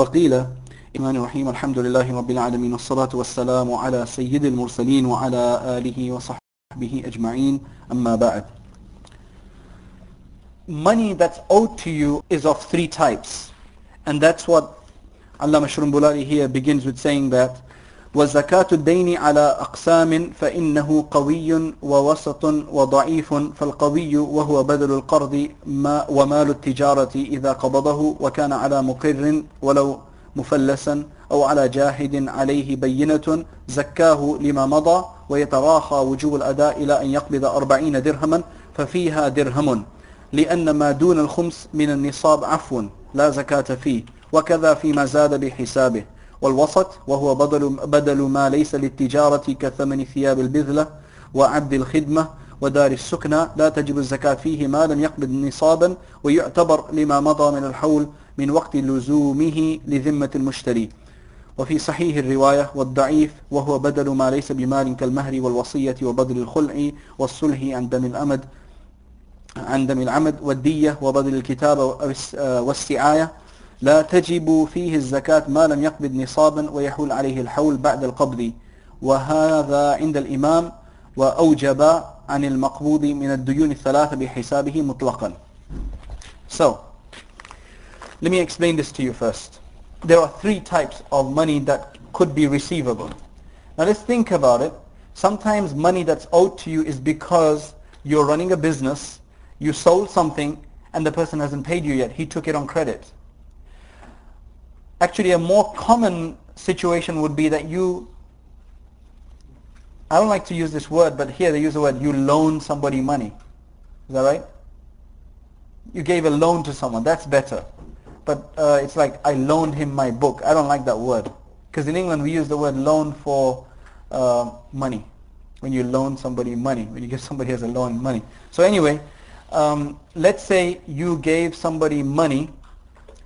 وقيل إيمان الرحيم الحمد لله رب العالمين والصلاة والسلام على سيد المرسلين وعلى آله وصحبه أجمعين أما بعد Money that's owed to you is of three types and that's what Allama Shrumbulari here begins with saying that وزكاة الدين على أقسام فإنه قوي ووسط وضعيف فالقوي وهو بدل القرض ما ومال التجارة إذا قبضه وكان على مقر ولو مفلسا أو على جاهد عليه بينة زكاه لما مضى ويتراخى وجوب الأداء إلى أن يقبض أربعين درهما ففيها درهم لأن ما دون الخمس من النصاب عفو لا زكاة فيه وكذا فيما زاد بحسابه. والوسط وهو بدل, بدل ما ليس للتجارة كثمن ثياب البذلة وعبد الخدمة ودار السكنى لا تجب الزكاة فيه ما لم يقبض نصابا ويعتبر لما مضى من الحول من وقت لزومه لذمة المشتري. وفي صحيح الرواية والضعيف وهو بدل ما ليس بمال كالمهر والوصية وبدل الخلع والصلح عن دم الأمد عن دم العمد والدية وبدل الكتابة والسعاية لا تجب فيه الزكاة ما لم يقبض نصابا ويحول عليه الحول بعد القبض وهذا عند الإمام وأوجب عن المقبوض من الديون الثلاثة بحسابه مطلقا So, let me explain this to you first. There are three types of money that could be receivable. Now let's think about it. Sometimes money that's owed to you is because you're running a business, you sold something, and the person hasn't paid you yet. He took it on credit. Actually, a more common situation would be that you, I don't like to use this word, but here they use the word, you loan somebody money. Is that right? You gave a loan to someone. That's better. But uh, it's like, I loaned him my book. I don't like that word. Because in England, we use the word loan for uh, money. When you loan somebody money, when you give somebody as a loan money. So anyway, um, let's say you gave somebody money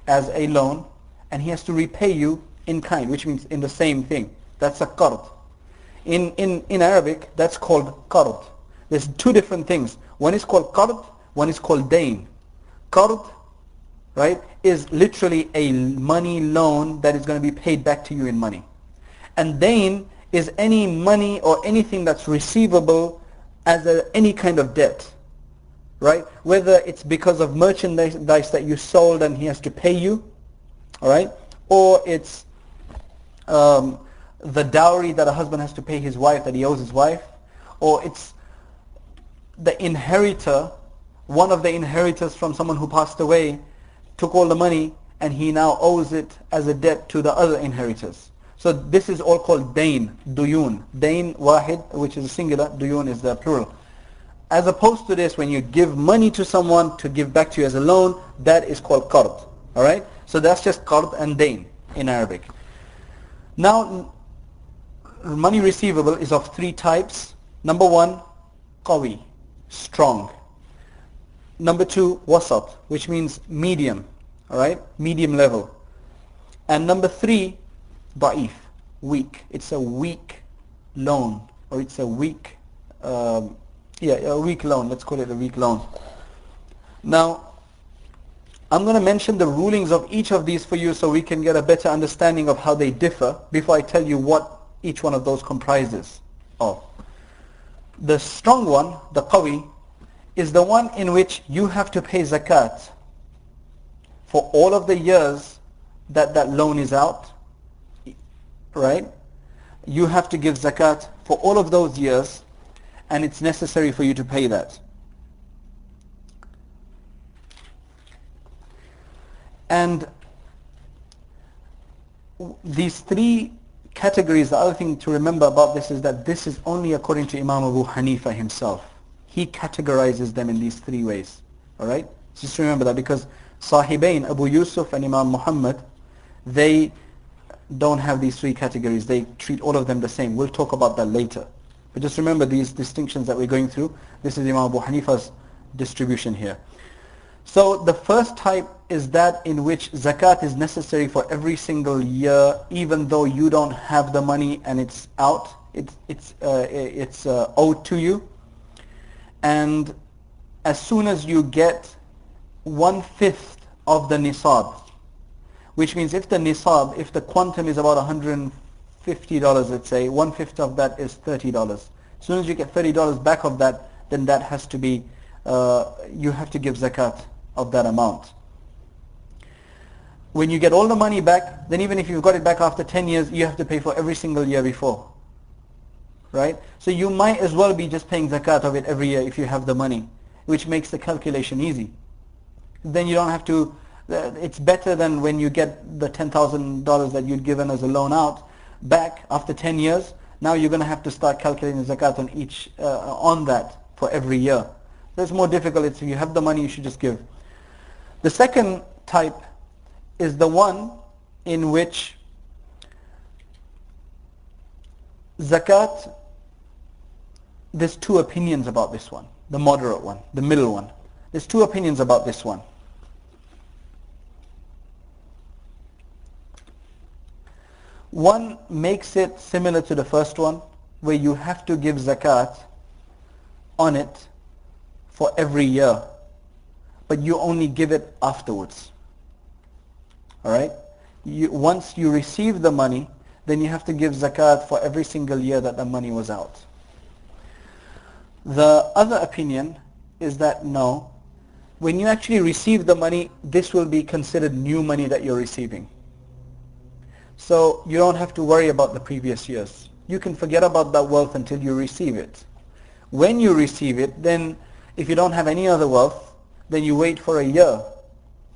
as a loan, and he has to repay you in kind, which means in the same thing. That's a qard. In, in, in Arabic, that's called qard. There's two different things. One is called qard, one is called dain. Qard, right, is literally a money loan that is going to be paid back to you in money. And dain is any money or anything that's receivable as a, any kind of debt. Right? Whether it's because of merchandise that you sold and he has to pay you, all right? Or it's um, the dowry that a husband has to pay his wife that he owes his wife, or it's the inheritor, one of the inheritors from someone who passed away, took all the money and he now owes it as a debt to the other inheritors. So this is all called dain, duyun. Dain wahid, which is singular, duyun is the plural. As opposed to this, when you give money to someone to give back to you as a loan, that is called qard. All right? So that's just qard and dain in Arabic. Now, money receivable is of three types. Number one, qawi, strong. Number two, wasat, which means medium, all right, medium level. And number three, da'if, weak. It's a weak loan, or it's a weak, um, yeah, a weak loan. Let's call it a weak loan. Now, I'm going to mention the rulings of each of these for you so we can get a better understanding of how they differ before I tell you what each one of those comprises of. The strong one, the qawi, is the one in which you have to pay zakat for all of the years that that loan is out, right? You have to give zakat for all of those years and it's necessary for you to pay that. And these three categories, the other thing to remember about this is that this is only according to Imam Abu Hanifa himself. He categorizes them in these three ways. Alright? Just remember that because Sahibain, Abu Yusuf and Imam Muhammad, they don't have these three categories. They treat all of them the same. We'll talk about that later. But just remember these distinctions that we're going through. This is Imam Abu Hanifa's distribution here. So the first type is that in which zakat is necessary for every single year, even though you don't have the money and it's out, it's, it's, uh, it's uh, owed to you. And as soon as you get one-fifth of the nisab, which means if the nisab, if the quantum is about $150, let's say, one-fifth of that is $30. As soon as you get $30 back of that, then that has to be, uh, you have to give zakat of that amount. When you get all the money back, then even if you've got it back after 10 years, you have to pay for every single year before. Right? So you might as well be just paying zakat of it every year if you have the money, which makes the calculation easy. Then you don't have to, uh, it's better than when you get the $10,000 that you'd given as a loan out back after 10 years. Now you're going to have to start calculating zakat on each, uh, on that for every year. That's more difficult. It's if you have the money, you should just give. The second type is the one in which zakat, there's two opinions about this one. The moderate one, the middle one. There's two opinions about this one. One makes it similar to the first one, where you have to give zakat on it for every year, but you only give it afterwards. All right? You, once you receive the money, then you have to give zakat for every single year that the money was out. The other opinion is that no, when you actually receive the money, this will be considered new money that you're receiving. So you don't have to worry about the previous years. You can forget about that wealth until you receive it. When you receive it, then if you don't have any other wealth, then you wait for a year.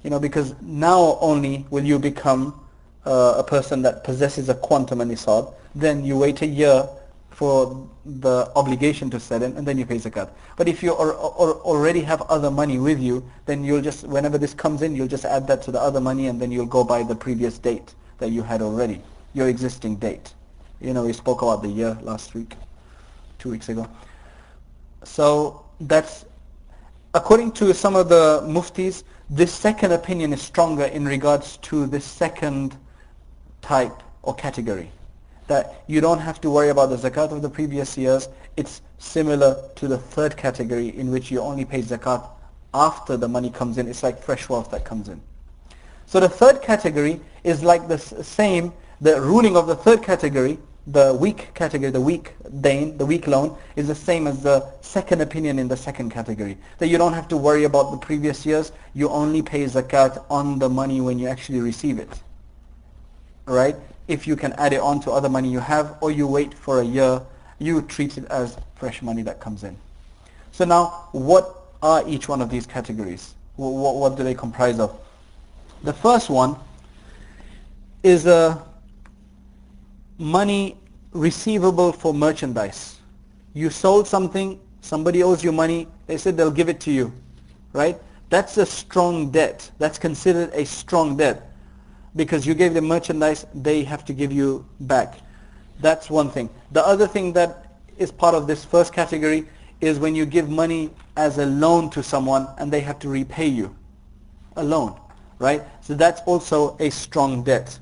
You know, because now only will you become uh, a person that possesses a quantum and. Then you wait a year for the obligation to set in, and then you pay zakat. But if you are, already have other money with you, then you'll just, whenever this comes in, you'll just add that to the other money, and then you'll go by the previous date that you had already, your existing date. You know, we spoke about the year last week, two weeks ago. So that's, according to some of the muftis, this second opinion is stronger in regards to the second type or category. That you don't have to worry about the zakat of the previous years. It's similar to the third category in which you only pay zakat after the money comes in. It's like fresh wealth that comes in. So the third category is like the same, the ruling of the third category the weak category, the weak dain, the weak loan, is the same as the second opinion in the second category. That you don't have to worry about the previous years. You only pay zakat on the money when you actually receive it. Right? If you can add it on to other money you have, or you wait for a year, you treat it as fresh money that comes in. So now, what are each one of these categories? What, what do they comprise of? The first one is a money receivable for merchandise. You sold something, somebody owes you money, they said they'll give it to you, right? That's a strong debt. That's considered a strong debt because you gave them merchandise, they have to give you back. That's one thing. The other thing that is part of this first category is when you give money as a loan to someone and they have to repay you. A loan, right? So that's also a strong debt.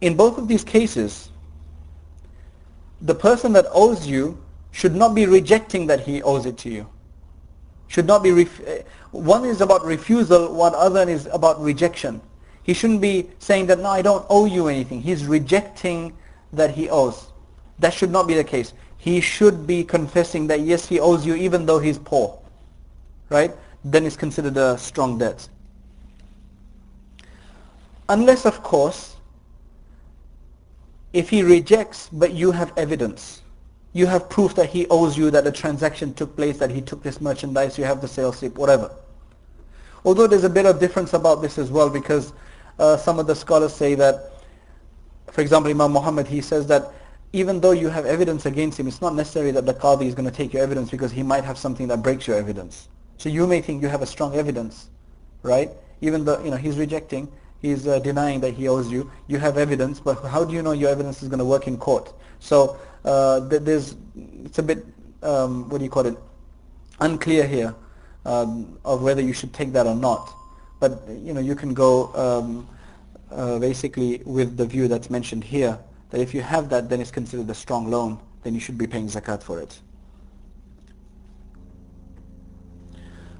In both of these cases, the person that owes you should not be rejecting that he owes it to you. Should not be, eh, one is about refusal, one other is about rejection. He shouldn't be saying that, no, I don't owe you anything. He's rejecting that he owes. That should not be the case. He should be confessing that, yes, he owes you even though he's poor. Right? Then it's considered a strong debt. Unless, of course, if he rejects, but you have evidence, you have proof that he owes you, that the transaction took place, that he took this merchandise, you have the sales slip, whatever. Although there's a bit of difference about this as well because uh, some of the scholars say that, for example, Imam Muhammad, he says that even though you have evidence against him, it's not necessary that the Qadi is going to take your evidence because he might have something that breaks your evidence. So you may think you have a strong evidence, right? Even though, you know, he's rejecting, he's uh, denying that he owes you. You have evidence, but how do you know your evidence is going to work in court? So uh, there's, it's a bit, um, what do you call it, unclear here um, of whether you should take that or not. But you know, you can go um, uh, basically with the view that's mentioned here, that if you have that, then it's considered a strong loan, then you should be paying zakat for it.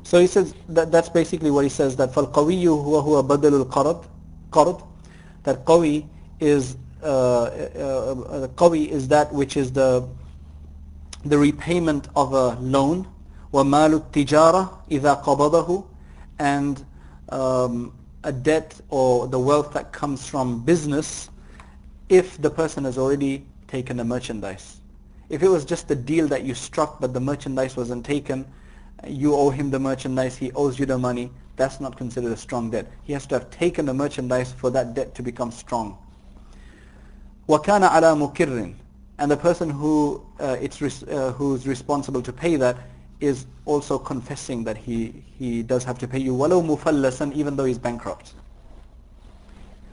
So he says that that's basically what he says that فالقوي هو هو بدل القرض قرض that qawi is uh, uh, qawi is that which is the the repayment of a loan ومال التجارة إذا قبضه and um, a debt or the wealth that comes from business if the person has already taken the merchandise. If it was just a deal that you struck but the merchandise wasn't taken, you owe him the merchandise, he owes you the money, that's not considered a strong debt. He has to have taken the merchandise for that debt to become strong. وَكَانَ عَلَى مُكِرٍ And the person who uh, it's res- uh, who's responsible to pay that is also confessing that he, he does have to pay you وَلَوْ مُفَلَّسًا even though he's bankrupt.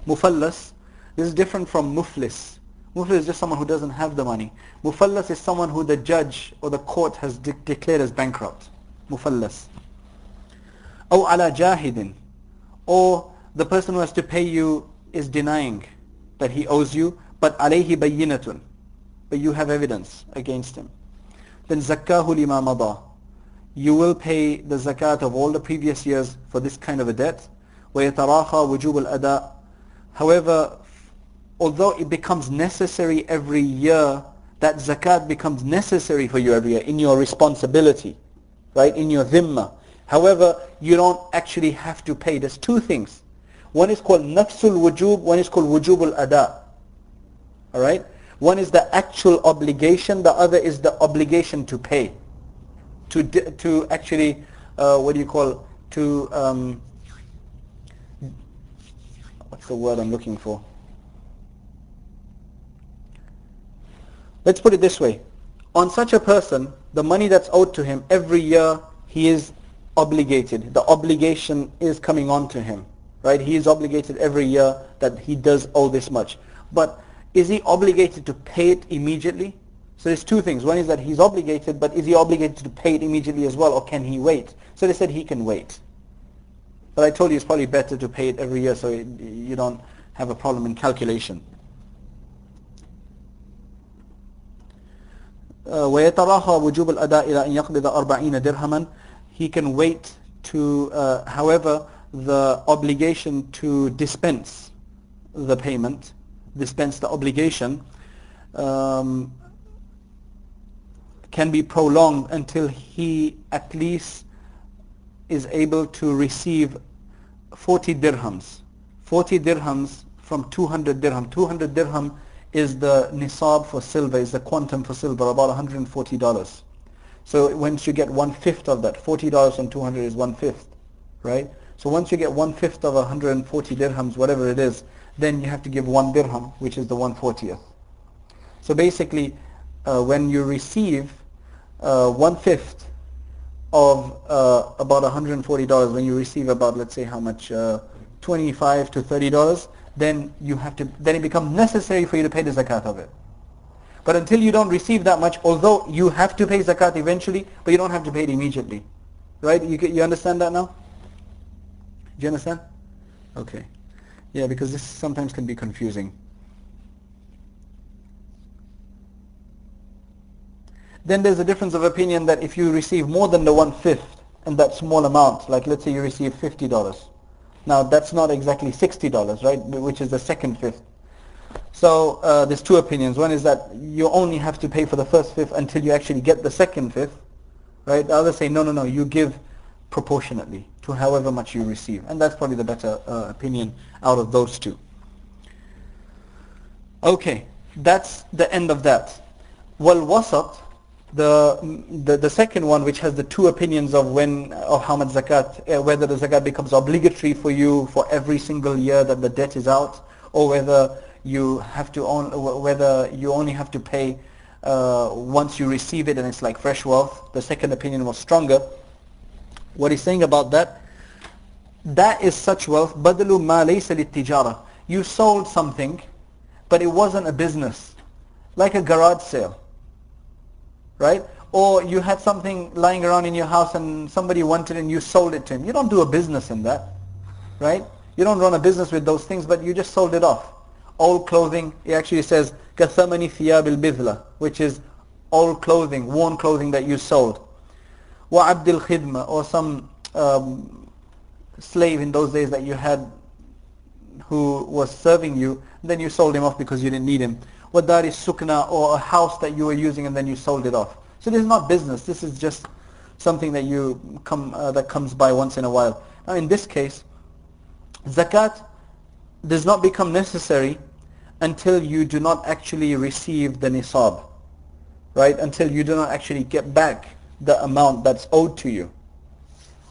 Mufallas, this is different from muflis. Muflis is just someone who doesn't have the money. Mufallas is someone who the judge or the court has de- declared as bankrupt. Mufallas. أو على جاهد or the person who has to pay you is denying that he owes you but عليه بينة but you have evidence against him then زكاه لما مضى you will pay the zakat of all the previous years for this kind of a debt ويتراخى وجوب الأداء however although it becomes necessary every year that zakat becomes necessary for you every year in your responsibility right in your dhimma However, you don't actually have to pay. There's two things. One is called nafsul wujub, one is called wujub al-ada. Alright? One is the actual obligation, the other is the obligation to pay. To, to actually, uh, what do you call, to, um, what's the word I'm looking for? Let's put it this way. On such a person, the money that's owed to him every year, he is obligated. The obligation is coming on to him, right? He is obligated every year that he does owe this much. But is he obligated to pay it immediately? So there's two things. One is that he's obligated, but is he obligated to pay it immediately as well, or can he wait? So they said he can wait. But I told you it's probably better to pay it every year so you don't have a problem in calculation. ويتراخى وجوب الأداء إلى أن يقبض أربعين درهما he can wait to, uh, however, the obligation to dispense the payment, dispense the obligation, um, can be prolonged until he at least is able to receive 40 dirhams. 40 dirhams from 200 dirham. 200 dirham is the nisab for silver, is the quantum for silver, about $140. So once you get one-fifth of that, $40 and 200 is one-fifth, right? So once you get one-fifth of 140 dirhams, whatever it is, then you have to give one dirham, which is the 140th. So basically, uh, when you receive uh, one-fifth of uh, about $140, when you receive about, let's say how much, uh, 25 to $30, then you have to, then it becomes necessary for you to pay the zakat of it. But until you don't receive that much, although you have to pay zakat eventually, but you don't have to pay it immediately. Right? You, you understand that now? Do you understand? Okay. Yeah, because this sometimes can be confusing. Then there's a difference of opinion that if you receive more than the one-fifth and that small amount, like let's say you receive $50. Now that's not exactly $60, right, which is the second fifth. So uh, there's two opinions. One is that you only have to pay for the first fifth until you actually get the second fifth, right? The others say, no, no, no, you give proportionately to however much you receive. And that's probably the better uh, opinion out of those two. Okay, that's the end of that. Wal wasat, the, the, the second one, which has the two opinions of when of how much zakat, uh, whether the zakat becomes obligatory for you for every single year that the debt is out, or whether you have to own, whether you only have to pay uh, once you receive it and it's like fresh wealth. The second opinion was stronger. What he's saying about that, that is such wealth. Badalu ma tijara. You sold something, but it wasn't a business, like a garage sale right? Or you had something lying around in your house and somebody wanted it and you sold it to him. You don't do a business in that, right? You don't run a business with those things, but you just sold it off old clothing, it actually says كَثَمَنِ ثِيَابِ الْبِذْلَةِ which is old clothing, worn clothing that you sold. وَعَبْدِ الْخِدْمَةِ or some um, slave in those days that you had who was serving you, then you sold him off because you didn't need him. Wadari sukna or a house that you were using and then you sold it off. So this is not business. This is just something that you come uh, that comes by once in a while. Now in this case, zakat does not become necessary until you do not actually receive the nisab, right? Until you do not actually get back the amount that's owed to you.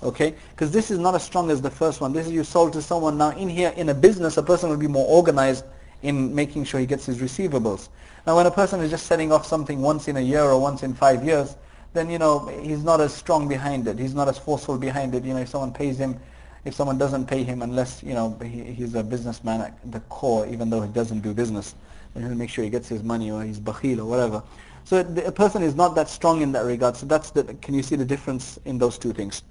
Okay? Because this is not as strong as the first one. This is you sold to someone. Now in here, in a business, a person will be more organized in making sure he gets his receivables. Now when a person is just setting off something once in a year or once in five years, then you know he's not as strong behind it. He's not as forceful behind it. You know, if someone pays him, if someone doesn't pay him, unless you know he, he's a businessman at the core, even though he doesn't do business, then he'll make sure he gets his money or he's bakhil or whatever. So the, a person is not that strong in that regard. So that's the. Can you see the difference in those two things?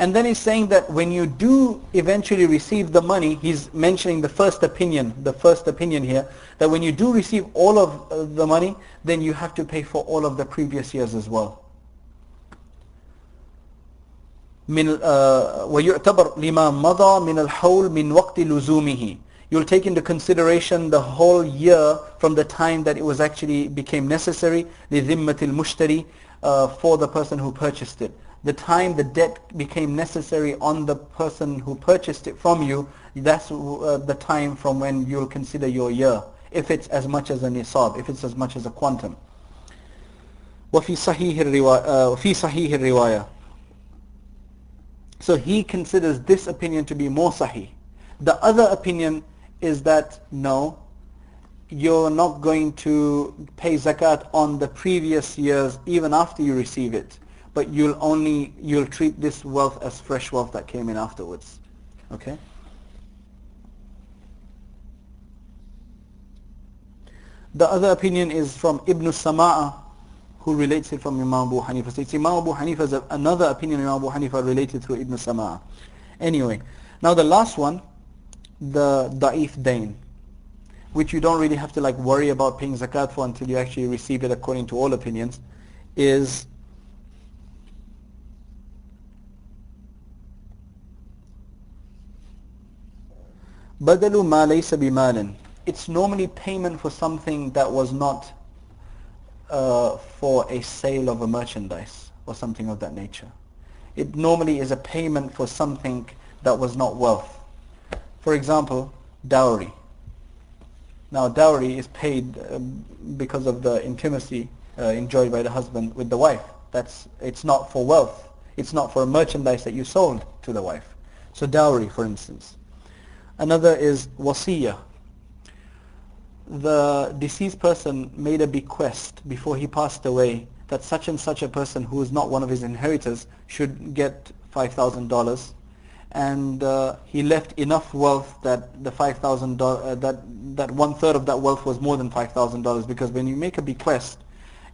And then he's saying that when you do eventually receive the money, he's mentioning the first opinion, the first opinion here, that when you do receive all of uh, the money, then you have to pay for all of the previous years as well. من ويعتبر لما مضى من الحول من وقت لزومه you'll take into consideration the whole year from the time that it was actually became necessary لذمة المشتري uh, for the person who purchased it the time the debt became necessary on the person who purchased it from you, that's uh, the time from when you'll consider your year, if it's as much as a nisab, if it's as much as a quantum. وفي صحيح الرواية في صحيح الرواية So he considers this opinion to be more sahih. The other opinion is that no, you're not going to pay zakat on the previous years even after you receive it but you'll only you'll treat this wealth as fresh wealth that came in afterwards. Okay? The other opinion is from Ibn Sama'a who relates it from Imam Abu Hanifa. So it's Imam Abu Hanifa's another opinion Imam Abu Hanifa related through Ibn Sama'a. Anyway now the last one the da'if dain which you don't really have to like worry about paying zakat for until you actually receive it according to all opinions is Badalu ma laysa. It's normally payment for something that was not uh, for a sale of a merchandise or something of that nature. It normally is a payment for something that was not wealth. For example, dowry. Now dowry is paid uh, because of the intimacy uh, enjoyed by the husband with the wife. That's it's not for wealth. It's not for a merchandise that you sold to the wife. So dowry, for instance. Another is wasiyah. The deceased person made a bequest before he passed away that such and such a person who is not one of his inheritors should get $5,000 and uh, he left enough wealth that the $5,000 uh, that that one third of that wealth was more than $5,000 because when you make a bequest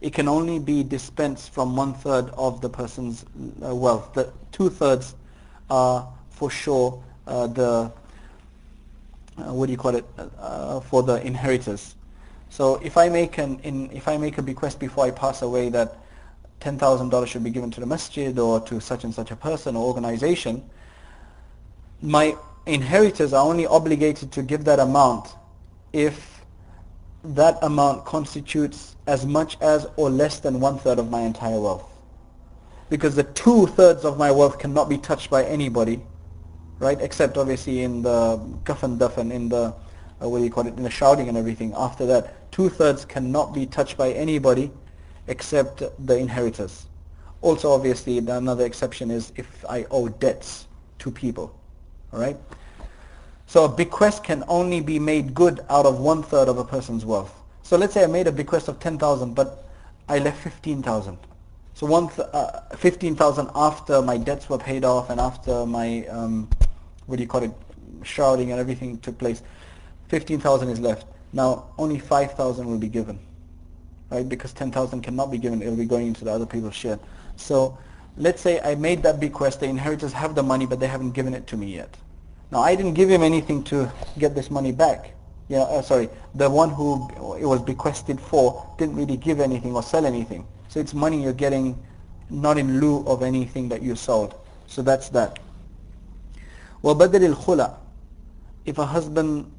it can only be dispensed from one third of the person's uh, wealth. The two thirds are for sure uh, the uh, what do you call it uh, for the inheritors. So if I make an in, if I make a bequest before I pass away that ten thousand dollars should be given to the masjid or to such and such a person or organization, my inheritors are only obligated to give that amount if that amount constitutes as much as or less than one third of my entire wealth. Because the two thirds of my wealth cannot be touched by anybody right? Except obviously in the kafan dafan, in the, uh, what do you call it, in the shouting and everything. After that, two-thirds cannot be touched by anybody except the inheritors. Also, obviously, another exception is if I owe debts to people, all right? So a bequest can only be made good out of one-third of a person's wealth. So let's say I made a bequest of 10,000, but I left 15,000. So one uh, 15,000 after my debts were paid off and after my um, what do you call it, shrouding and everything took place. 15,000 is left. Now only 5,000 will be given, right? Because 10,000 cannot be given. It will be going into the other people's share. So let's say I made that bequest. The inheritors have the money, but they haven't given it to me yet. Now I didn't give him anything to get this money back. Yeah, uh, sorry, the one who it was bequested for didn't really give anything or sell anything. So it's money you're getting not in lieu of anything that you sold. So that's that. وَبَدَلِ الْخُلَى If a husband,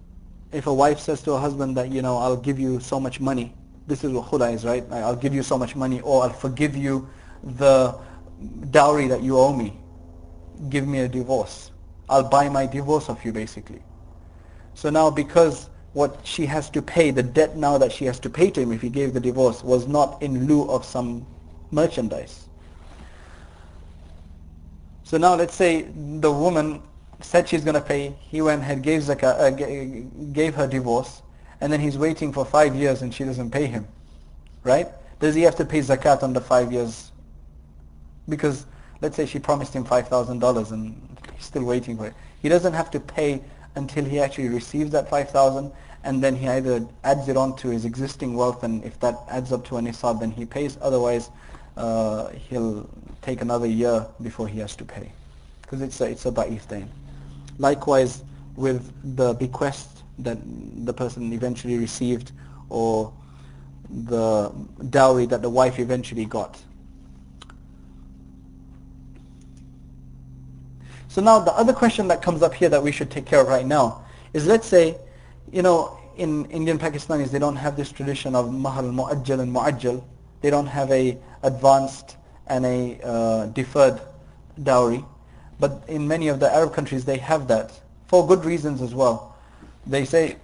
if a wife says to a husband that, you know, I'll give you so much money, this is what khula is, right? I'll give you so much money or I'll forgive you the dowry that you owe me. Give me a divorce. I'll buy my divorce of you basically. So now because what she has to pay, the debt now that she has to pay to him if he gave the divorce was not in lieu of some merchandise. So now let's say the woman said she's going to pay, he went ahead, gave, zakah, uh, gave her divorce, and then he's waiting for five years and she doesn't pay him, right? Does he have to pay zakat on the five years? Because let's say she promised him $5,000 and he's still waiting for it. He doesn't have to pay until he actually receives that 5,000 and then he either adds it on to his existing wealth and if that adds up to an nisab then he pays otherwise uh, he'll take another year before he has to pay because it's a, it's a da'if dain. Likewise with the bequest that the person eventually received or the dowry that the wife eventually got. So now the other question that comes up here that we should take care of right now is let's say, you know, in Indian Pakistanis they don't have this tradition of mahar muajjal and muajjal. They don't have a advanced and a uh, deferred dowry. But in many of the Arab countries they have that for good reasons as well. They say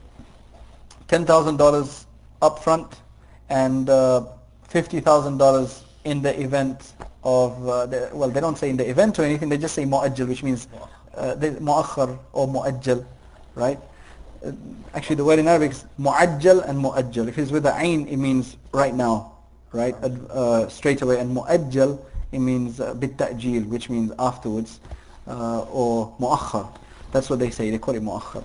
$10,000 up front and uh, $50,000 in the event of, uh, the, well, they don't say in the event or anything, they just say mu'ajjal, which means uh, mu'akhar or mu'ajjal, right? Uh, actually, the word in Arabic is mu'ajjal and mu'ajjal. If it's with the ain, it means right now, right? Uh, straight away. And mu'ajjal, it means uh, which means afterwards, uh, or mu'akhar. That's what they say. They call it mu'akhar.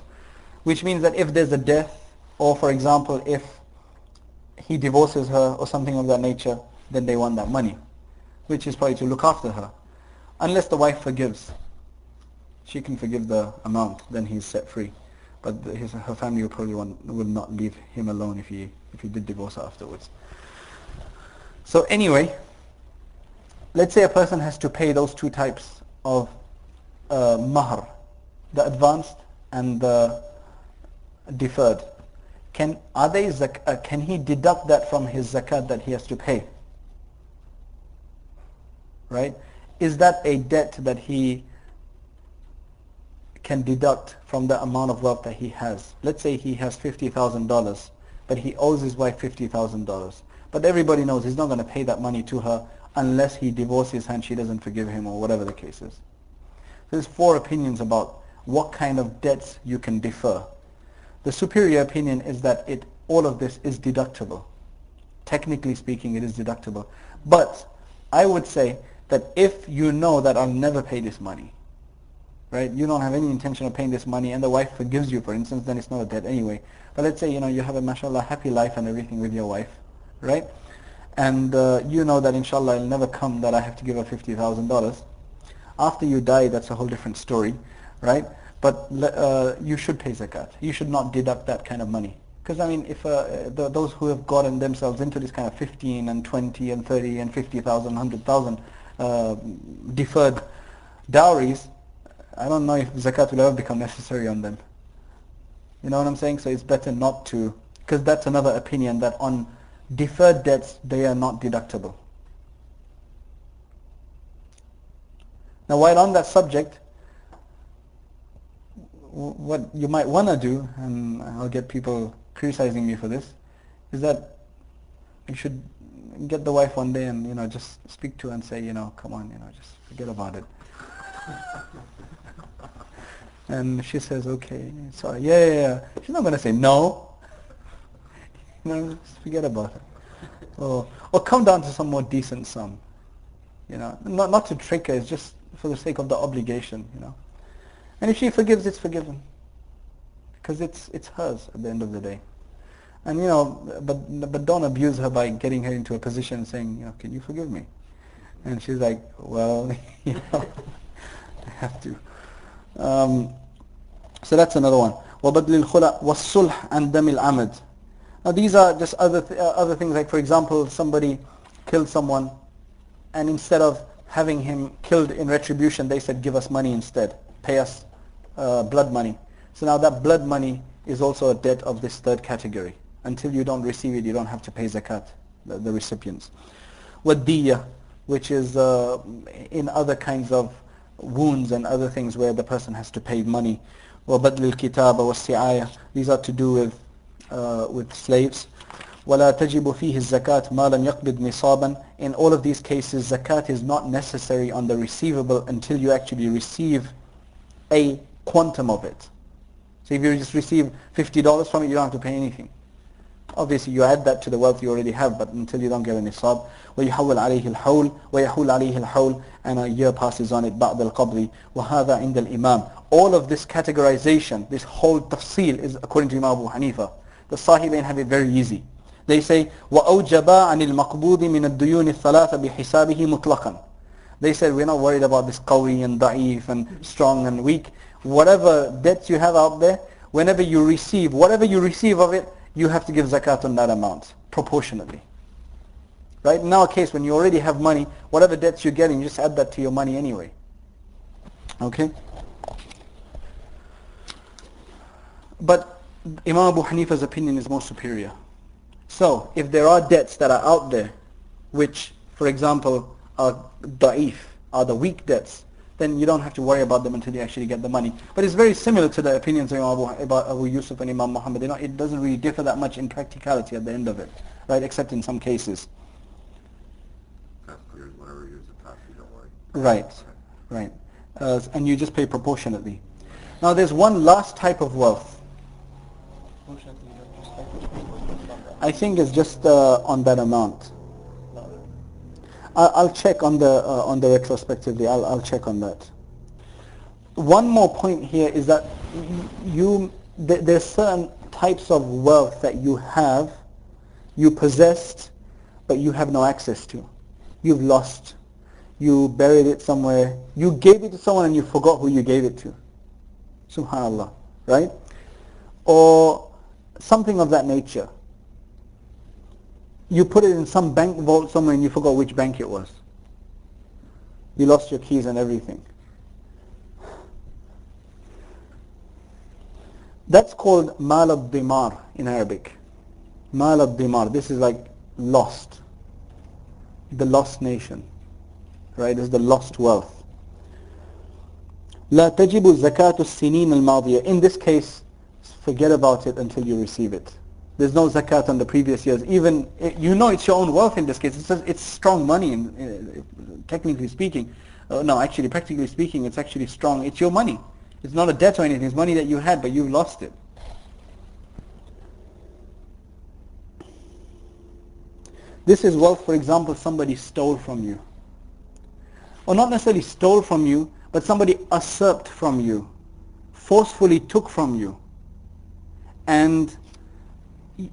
Which means that if there's a death, or for example, if he divorces her or something of that nature, then they want that money which is probably to look after her. Unless the wife forgives. She can forgive the amount, then he's set free. But his, her family will probably want, will not leave him alone if he, if he did divorce afterwards. So anyway, let's say a person has to pay those two types of uh, mahr, the advanced and the deferred. Can, are they zak- uh, can he deduct that from his zakat that he has to pay? right? Is that a debt that he can deduct from the amount of wealth that he has? Let's say he has $50,000, but he owes his wife $50,000. But everybody knows he's not going to pay that money to her unless he divorces her and she doesn't forgive him or whatever the case is. There's four opinions about what kind of debts you can defer. The superior opinion is that it, all of this is deductible. Technically speaking, it is deductible. But I would say that if you know that I'll never pay this money, right? You don't have any intention of paying this money and the wife forgives you, for instance, then it's not a debt anyway. But let's say, you know, you have a mashallah happy life and everything with your wife, right? And uh, you know that inshallah it'll never come that I have to give her $50,000. After you die, that's a whole different story, right? But uh, you should pay zakat. You should not deduct that kind of money. Because I mean, if uh, the, those who have gotten themselves into this kind of 15 and 20 and 30 and 50,000, 100,000, uh, deferred dowries, I don't know if zakat will ever become necessary on them. You know what I'm saying? So it's better not to, because that's another opinion that on deferred debts, they are not deductible. Now while on that subject, what you might want to do, and I'll get people criticizing me for this, is that you should get the wife one day and you know just speak to her and say you know come on you know just forget about it. And she says okay sorry. Yeah yeah, yeah. she's not going to say no. You know forget about it. Or or come down to some more decent sum. You know not not to trick her it's just for the sake of the obligation you know and if she forgives it's forgiven because it's it's hers at the end of the day and you know, but but don't abuse her by getting her into a position saying, you know, can you forgive me? And she's like, well, you know, I have to. Um, so that's another one. وَبَدْلِ الْخُلَى وَالصُّلْحِ and دَمِ الْعَمَدِ Now these are just other th- uh, other things like, for example, somebody killed someone and instead of having him killed in retribution, they said, give us money instead. Pay us uh, blood money. So now that blood money is also a debt of this third category. Until you don't receive it, you don't have to pay zakat, the, the recipients. Wadiyah, which is uh, in other kinds of wounds and other things where the person has to pay money. وَبَدْلِ الْكِتَابَ وَالسِّعَايَةِ These are to do with, uh, with slaves. ولا تجب فيه الزكاة ما لم يقبض نصابا In all of these cases, zakat is not necessary on the receivable until you actually receive a quantum of it. So if you just receive $50 from it, you don't have to pay anything. Obviously, you add that to the wealth you already have, but until you don't get a nisab, ويحول عليه الحول ويحول عليه الحول and a year passes on it بعد القبض وهذا عند الإمام all of this categorization this whole tafsil is according to Imam Abu Hanifa the Sahibain have it very easy they say وأوجب عن المقبوض من الديون الثلاثة بحسابه مطلقا they said we're not worried about this qawi and da'if and strong and weak whatever debts you have out there whenever you receive whatever you receive of it you have to give zakat on that amount proportionately Right? In our case, when you already have money, whatever debts you're getting, you just add that to your money anyway. Okay? But Imam Abu Hanifa's opinion is more superior. So, if there are debts that are out there, which, for example, are da'if, are the weak debts, then you don't have to worry about them until you actually get the money. But it's very similar to the opinions of Imam Abu, about Abu Yusuf and Imam Muhammad. It doesn't really differ that much in practicality at the end of it, right? Except in some cases. Right, right. Uh, and you just pay proportionately. Now there's one last type of wealth. I think it's just uh, on that amount. I'll, check on the uh, on the retrospectively. I'll I'll check on that. One more point here is that you th there's certain types of wealth that you have, you possessed, but you have no access to. You've lost you buried it somewhere, you gave it to someone and you forgot who you gave it to. Subhanallah, right? Or something of that nature You put it in some bank vault somewhere and you forgot which bank it was. You lost your keys and everything. That's called mal al-dimar in Arabic. Mal al-dimar. This is like lost. The lost nation right, is the lost wealth. لا تجب زكاة السنين الماضية. In this case, forget about it until you receive it. There's no zakat on the previous years. Even, you know it's your own wealth in this case. It's, it's strong money, in, uh, technically speaking. Uh, no, actually, practically speaking, it's actually strong. It's your money. It's not a debt or anything. It's money that you had, but you've lost it. This is wealth, for example, somebody stole from you or not necessarily stole from you, but somebody usurped from you, forcefully took from you, and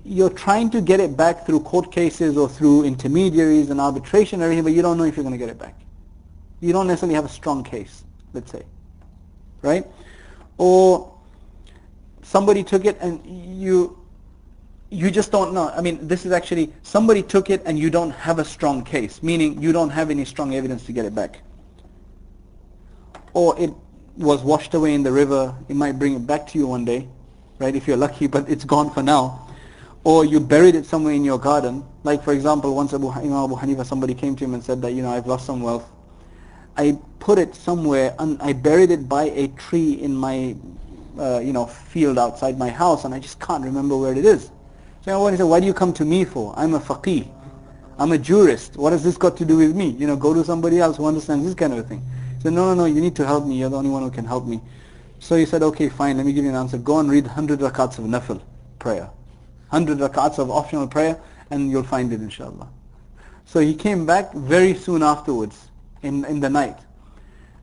you're trying to get it back through court cases or through intermediaries and arbitration and everything, but you don't know if you're going to get it back. You don't necessarily have a strong case, let's say, right? Or somebody took it and you you just don't know. I mean, this is actually somebody took it and you don't have a strong case, meaning you don't have any strong evidence to get it back or it was washed away in the river, it might bring it back to you one day, right, if you're lucky, but it's gone for now. Or you buried it somewhere in your garden. Like, for example, once Abu, Imam Abu Hanifa, somebody came to him and said that, you know, I've lost some wealth. I put it somewhere, and I buried it by a tree in my, uh, you know, field outside my house, and I just can't remember where it is. So Hanifa said, why do you come to me for? I'm a faqih. I'm a jurist. What has this got to do with me? You know, go to somebody else who understands this kind of thing He said, no, no, no, you need to help me. You're the only one who can help me. So he said, okay, fine, let me give you an answer. Go and read 100 rakats of nafil prayer. 100 rakats of optional prayer and you'll find it inshallah. So he came back very soon afterwards in, in the night.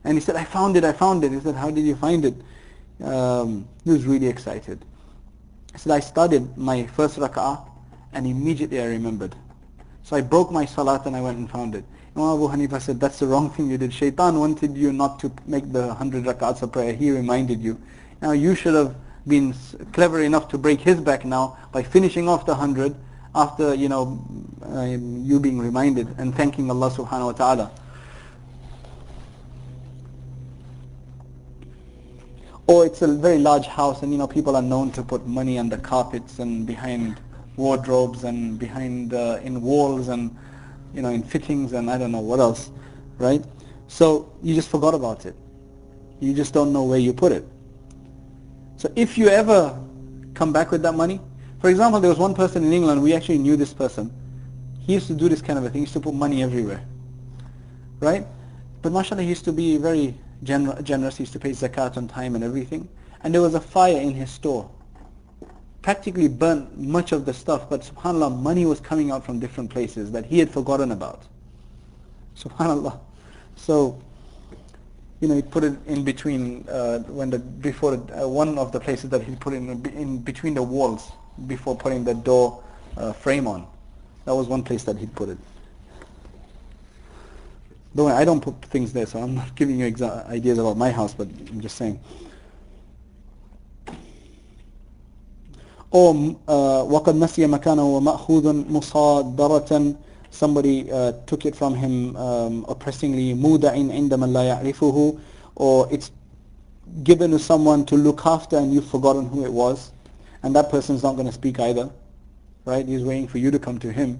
And he said, I found it, I found it. He said, how did you find it? Um, he was really excited. He said, I started my first rak'ah and immediately I remembered. So I broke my salat and I went and found it. Imam Abu Hanifa said, that's the wrong thing you did. Shaitan wanted you not to make the 100 rak'ats of prayer. He reminded you. Now you should have been clever enough to break his back now by finishing off the 100 after, you know, um, you being reminded and thanking Allah subhanahu wa ta'ala. Or it's a very large house and you know people are known to put money under carpets and behind wardrobes and behind uh, in walls and you know in fittings and I don't know what else, right? So you just forgot about it. You just don't know where you put it. So if you ever come back with that money, for example, there was one person in England, we actually knew this person. He used to do this kind of a thing. He used to put money everywhere, right? But mashallah, he used to be very gener- generous. He used to pay zakat on time and everything. And there was a fire in his store. Practically burnt much of the stuff, but subhanAllah, money was coming out from different places that he had forgotten about. Subhanallah. So you know, he put it in between uh, when the before uh, one of the places that he put in in between the walls before putting the door uh, frame on. That was one place that he put it. Don't worry, I don't put things there, so I'm not giving you exa- ideas about my house, but I'm just saying. Or وقد نسي مكانه ومأخوذ مصادرة somebody uh, took it from him um, oppressingly مودع عند من لا يعرفه or it's given to someone to look after and you've forgotten who it was and that person's not going to speak either right he's waiting for you to come to him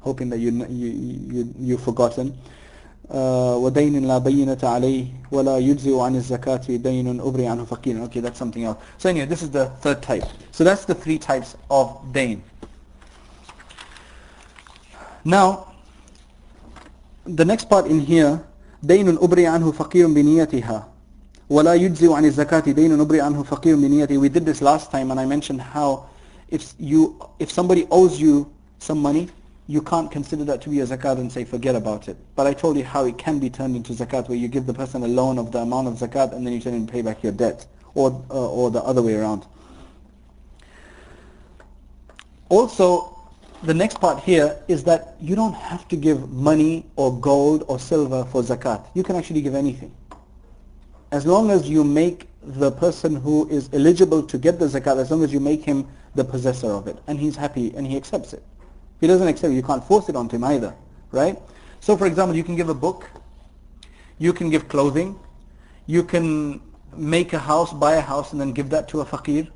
hoping that you, you, you, you've forgotten ودين لا بينة عليه ولا يجزئ عن الزكاة دين أبري عنه فقير okay that's something else so anyway this is the third type so that's the three types of dain now, the next part in here, دين أبري عنه فقير بنيتها ولا يجزي عن الزكاة دين أبري عنه فقير بنيته. We did this last time and I mentioned how if you if somebody owes you some money, you can't consider that to be a zakat and say forget about it. But I told you how it can be turned into zakat where you give the person a loan of the amount of zakat and then you turn and pay back your debt or uh, or the other way around. Also, the next part here is that you don't have to give money or gold or silver for zakat. You can actually give anything. As long as you make the person who is eligible to get the zakat, as long as you make him the possessor of it, and he's happy and he accepts it. If he doesn't accept it, you can't force it onto him either, right? So for example, you can give a book, you can give clothing, you can make a house, buy a house and then give that to a faqir,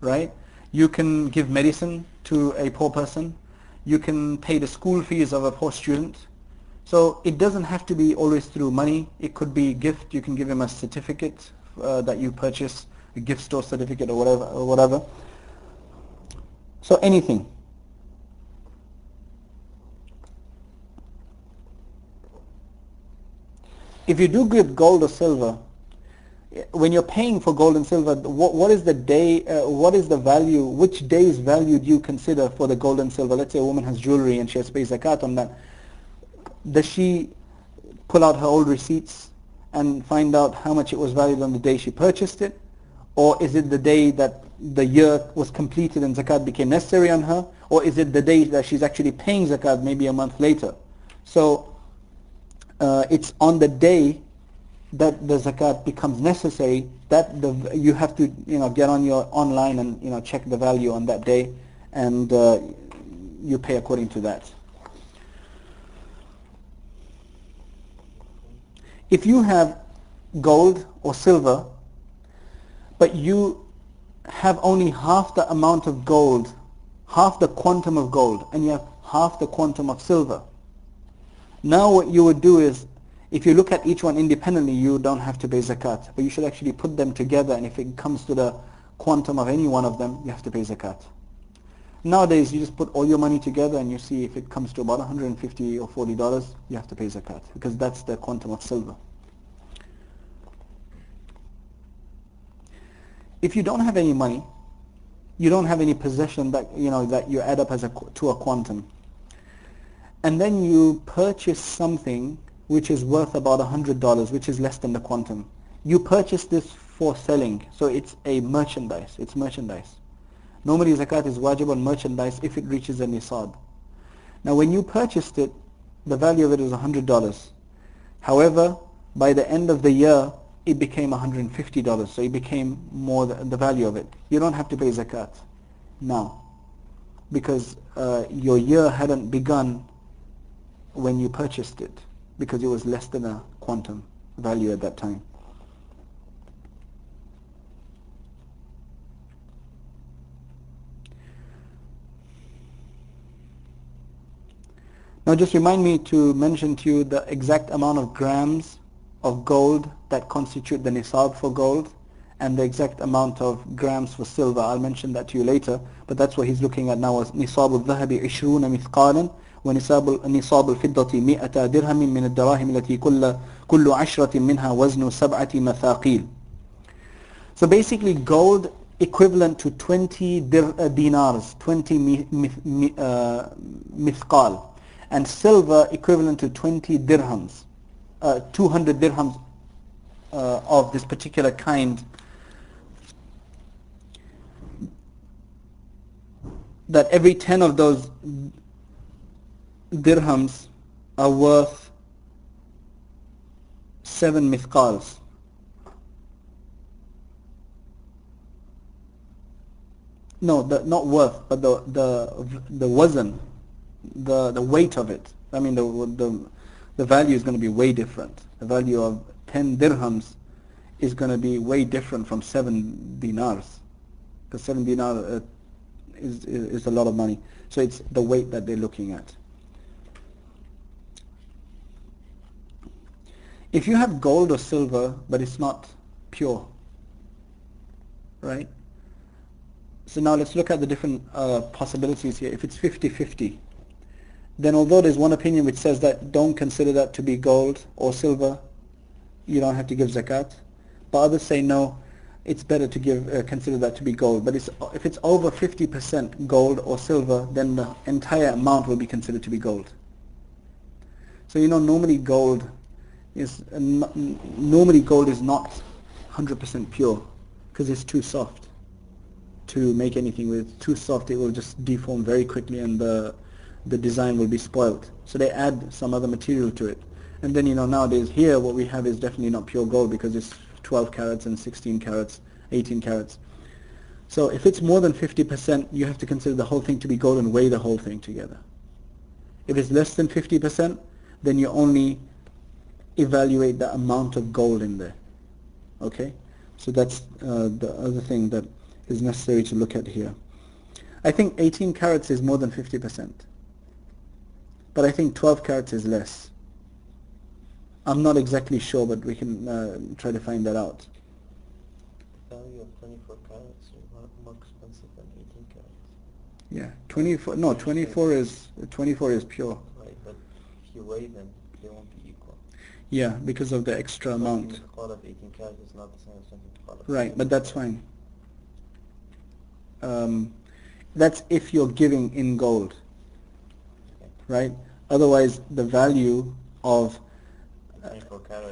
right? You can give medicine to a poor person, you can pay the school fees of a poor student. So it doesn't have to be always through money. It could be gift. You can give him a certificate uh, that you purchase, a gift store certificate or whatever. Or whatever. So anything. If you do give gold or silver, when you're paying for gold and silver, what, what is the day, uh, what is the value, which day's value do you consider for the gold and silver? Let's say a woman has jewelry and she has pay zakat on that. Does she pull out her old receipts and find out how much it was valued on the day she purchased it? Or is it the day that the year was completed and zakat became necessary on her? Or is it the day that she's actually paying zakat maybe a month later? So uh, it's on the day that the zakat becomes necessary, that the you have to you know get on your online and you know check the value on that day, and uh, you pay according to that. If you have gold or silver, but you have only half the amount of gold, half the quantum of gold, and you have half the quantum of silver. Now what you would do is if you look at each one independently, you don't have to pay zakat. But you should actually put them together, and if it comes to the quantum of any one of them, you have to pay zakat. Nowadays, you just put all your money together and you see if it comes to about 150 or 40 dollars, you have to pay zakat because that's the quantum of silver. If you don't have any money, you don't have any possession that you know that you add up as a to a quantum, and then you purchase something which is worth about $100, which is less than the quantum. You purchase this for selling, so it's a merchandise. It's merchandise. Normally zakat is wajib on merchandise if it reaches a nisab. Now when you purchased it, the value of it was $100. However, by the end of the year, it became $150, so it became more the, the value of it. You don't have to pay zakat now. because uh, your year hadn't begun when you purchased it because it was less than a quantum value at that time. Now just remind me to mention to you the exact amount of grams of gold that constitute the nisab for gold and the exact amount of grams for silver. I'll mention that to you later, but that's what he's looking at now as nisab al-dhahabi 20 mithqalan ونصاب نصاب الفضة 100 درهم من الدراهم التي كل كل عشرة منها وزن سبعة مثاقيل. So basically gold equivalent to 20 dir, uh, dinars, 20 mi, mi, mi, uh, mithqal, and silver equivalent to 20 dirhams, uh, 200 dirhams uh, of this particular kind that every 10 of those dirhams are worth 7 mithqals. No, the, not worth, but the the the the the weight of it. I mean, the the the value is going to be way different. The value of 10 dirhams is going to be way different from 7 dinars. Because 7 dinar uh, is, is a lot of money. So it's the weight that they're looking at. If you have gold or silver, but it's not pure, right? So now let's look at the different uh, possibilities here. If it's 50-50, then although there's one opinion which says that don't consider that to be gold or silver, you don't have to give zakat. But others say no, it's better to give uh, consider that to be gold. But it's, if it's over 50% gold or silver, then the entire amount will be considered to be gold. So you know normally gold is normally gold is not 100% pure because it's too soft to make anything with. Too soft, it will just deform very quickly and the the design will be spoiled. So they add some other material to it. And then, you know, nowadays here what we have is definitely not pure gold because it's 12 carats and 16 carats, 18 carats. So if it's more than 50%, you have to consider the whole thing to be gold and weigh the whole thing together. If it's less than 50%, then you're only evaluate the amount of gold in there. Okay? So that's uh, the other thing that is necessary to look at here. I think 18 carats is more than 50%. But I think 12 carats is less. I'm not exactly sure, but we can uh, try to find that out. The value of 24 carats is more expensive than 18 carats. Yeah, 24. No, 24 is 24 is pure. Right, but if you weigh them, they won't be equal. Yeah, because of the extra amount. The of 18 carats is not the same as 20 of Right, but that's fine. Um, that's if you're giving in gold right? Otherwise, the value of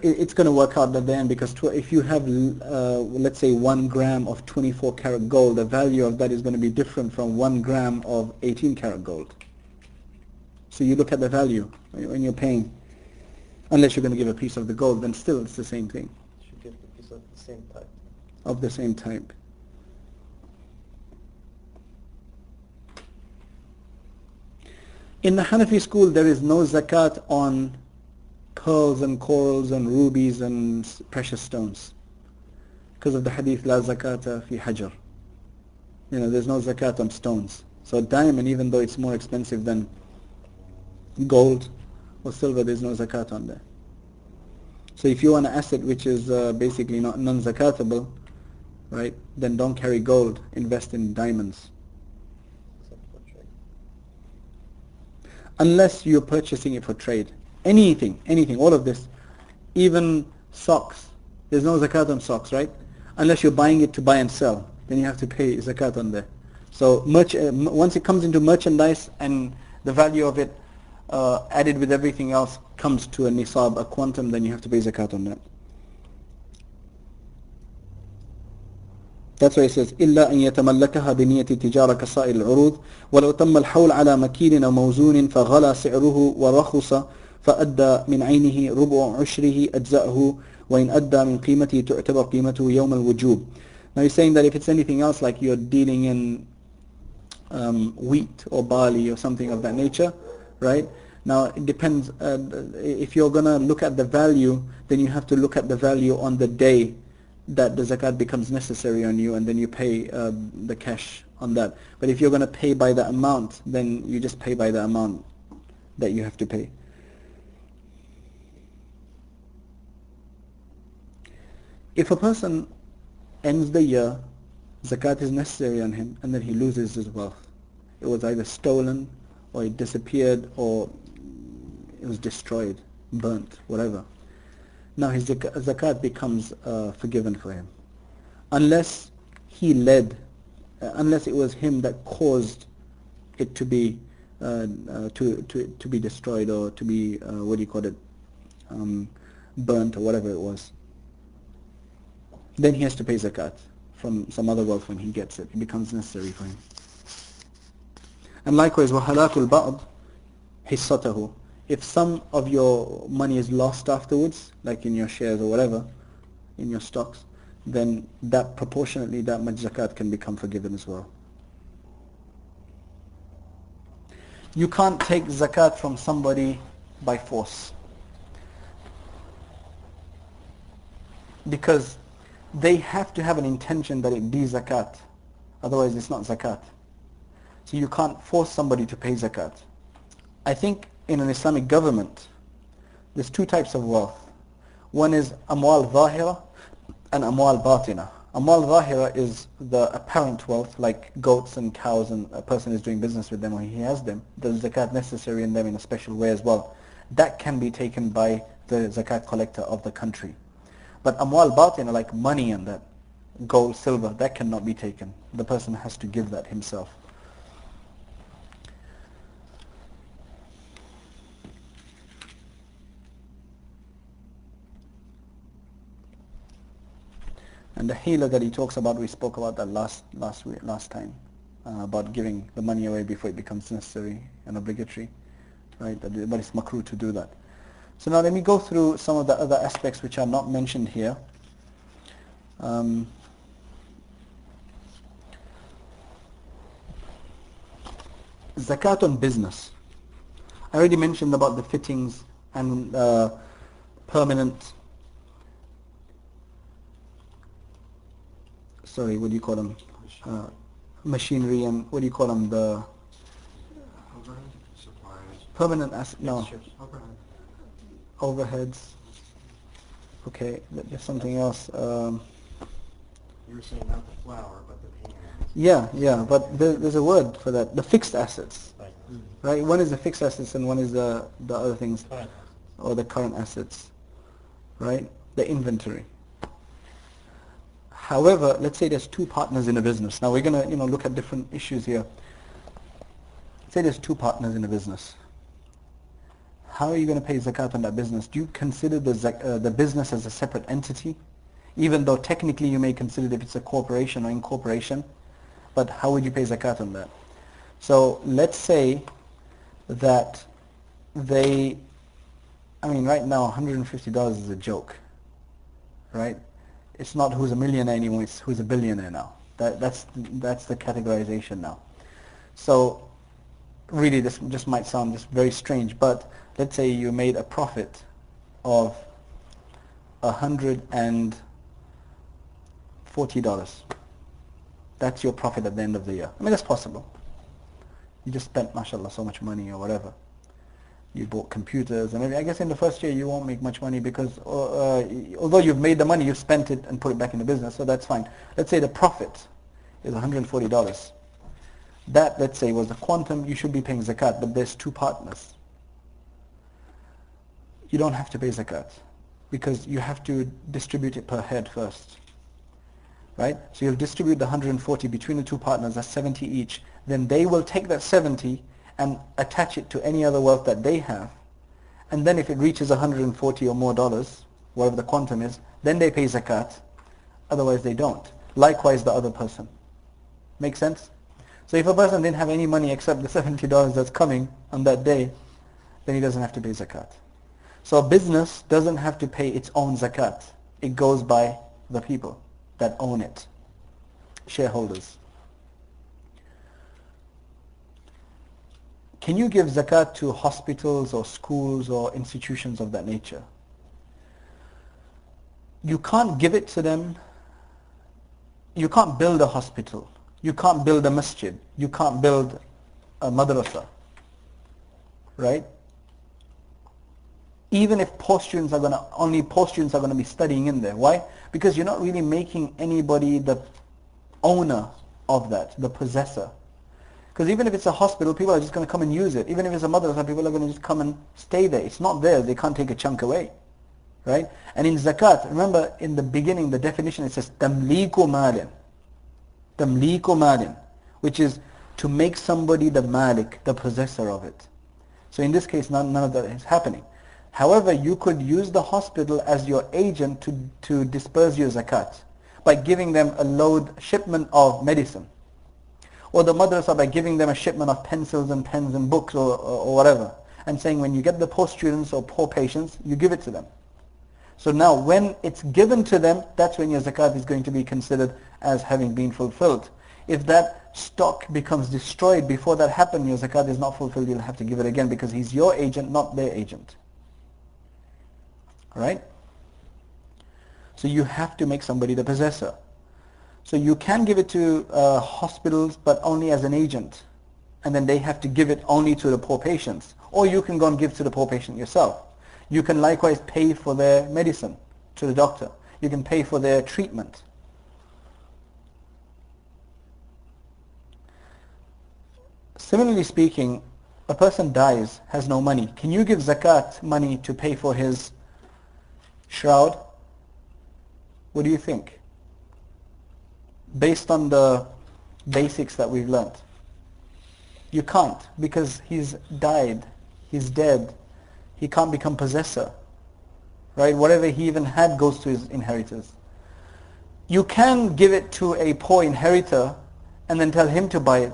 it's going to work out at the end because if you have, uh, let's say, one gram of 24 karat gold, the value of that is going to be different from one gram of 18 karat gold. So you look at the value when you're paying. Unless you're going to give a piece of the gold, then still it's the same thing. You should give a piece of the same type. Of the same type. In the Hanafi school, there is no zakat on pearls and corals and rubies and precious stones because of the hadith la zakata fi hajar. You know, there's no zakat on stones. So diamond, even though it's more expensive than gold or silver, there's no zakat on there. So if you want an asset which is uh, basically not non-zakatable, right, then don't carry gold, invest in diamonds. unless you're purchasing it for trade. Anything, anything, all of this, even socks. There's no zakat on socks, right? Unless you're buying it to buy and sell, then you have to pay zakat on there. So merch, uh, once it comes into merchandise and the value of it uh, added with everything else comes to a nisab, a quantum, then you have to pay zakat on that. That's why it says إلا أن يتملكها بنية التجارة كسائر العروض ولو تم الحول على مكين أو موزون فغلى سعره ورخص فأدى من عينه ربع عشره أجزأه وإن أدى من قيمته تعتبر قيمته يوم الوجوب. Now he's saying that if it's anything else like you're dealing in um, wheat or barley or something of that nature, right? Now it depends, uh, if you're going to look at the value, then you have to look at the value on the day that the zakat becomes necessary on you and then you pay uh, the cash on that. But if you're going to pay by the amount, then you just pay by the amount that you have to pay. If a person ends the year, zakat is necessary on him and then he loses his wealth. It was either stolen or it disappeared or it was destroyed, burnt, whatever. Now his zakat becomes uh, forgiven for him. Unless he led, uh, unless it was him that caused it to be uh, uh, to, to, to be destroyed or to be, uh, what do you call it, um, burnt or whatever it was. Then he has to pay zakat from some other wealth when he gets it. It becomes necessary for him. And likewise, وَهَلَاكُ الْبَعْضِ حِصَّتَهُ if some of your money is lost afterwards, like in your shares or whatever, in your stocks, then that proportionately that much zakat can become forgiven as well. You can't take zakat from somebody by force. Because they have to have an intention that it be zakat. Otherwise it's not zakat. So you can't force somebody to pay zakat. I think in an Islamic government, there's two types of wealth. One is amwal zahira and amwal batina. Amwal zahira is the apparent wealth like goats and cows and a person is doing business with them or he has them. There's zakat necessary in them in a special way as well. That can be taken by the zakat collector of the country. But amwal batina like money and that, gold, silver, that cannot be taken. The person has to give that himself. And the hila that he talks about, we spoke about that last last week, last time, uh, about giving the money away before it becomes necessary and obligatory, right? But it's makruh to do that. So now let me go through some of the other aspects which are not mentioned here. Um, zakat on business. I already mentioned about the fittings and uh, permanent sorry, what do you call them? Uh, machinery and what do you call them? The permanent as no overheads. Okay, there's something else. Um, you were saying not the flour, but the. Yeah, yeah, but there, there's a word for that. The fixed assets, right. right? One is the fixed assets, and one is the the other things, or the current assets, right? The inventory. However, let's say there's two partners in a business. Now we're going to, you know, look at different issues here. Say there's two partners in a business. How are you going to pay zakat on that business? Do you consider the, uh, the business as a separate entity? Even though technically you may consider it if it's a corporation or incorporation, but how would you pay zakat on that? So let's say that they, I mean right now $150 is a joke, right? It's not who's a millionaire anymore, it's who's a billionaire now. That, that's, that's the categorization now. So really this just might sound just very strange, but let's say you made a profit of a hundred and forty dollars. That's your profit at the end of the year. I mean that's possible. You just spent mashallah so much money or whatever you bought computers and I guess in the first year you won't make much money because uh, uh, although you've made the money you've spent it and put it back in the business so that's fine. Let's say the profit is $140 that let's say was the quantum you should be paying zakat but there's two partners. You don't have to pay zakat because you have to distribute it per head first right? So you'll distribute the 140 between the two partners that's 70 each. Then they will take that 70 and attach it to any other wealth that they have. And then if it reaches 140 or more dollars, whatever the quantum is, then they pay zakat. Otherwise they don't. Likewise the other person. Make sense? So if a person didn't have any money except the $70 that's coming on that day, then he doesn't have to pay zakat. So a business doesn't have to pay its own zakat. It goes by the people that own it, shareholders. Can you give zakat to hospitals or schools or institutions of that nature? You can't give it to them. You can't build a hospital. You can't build a masjid. You can't build a madrasa. Right? Even if post students are going to, only post students are going to be studying in there. Why? Because you're not really making anybody the owner of that, the possessor. Because even if it's a hospital, people are just going to come and use it. Even if it's a madrasa, people are going to just come and stay there. It's not theirs. They can't take a chunk away. Right? And in zakat, remember in the beginning, the definition, it says tamliku malin. Tamliku malin. Which is to make somebody the malik, the possessor of it. So in this case, none, none of that is happening. However, you could use the hospital as your agent to, to disperse your zakat by giving them a load shipment of medicine. Or the madrasa by giving them a shipment of pencils and pens and books or, or, or whatever. And saying when you get the poor students or poor patients, you give it to them. So now when it's given to them, that's when your zakat is going to be considered as having been fulfilled. If that stock becomes destroyed before that happened, your zakat is not fulfilled, you'll have to give it again because he's your agent, not their agent. Right? So you have to make somebody the possessor. So you can give it to uh, hospitals, but only as an agent. And then they have to give it only to the poor patients. Or you can go and give to the poor patient yourself. You can likewise pay for their medicine to the doctor. You can pay for their treatment. Similarly speaking, a person dies, has no money. Can you give zakat money to pay for his shroud? What do you think? Based on the basics that we've learned. You can't because he's died. He's dead. He can't become possessor. Right? Whatever he even had goes to his inheritors. You can give it to a poor inheritor and then tell him to buy it.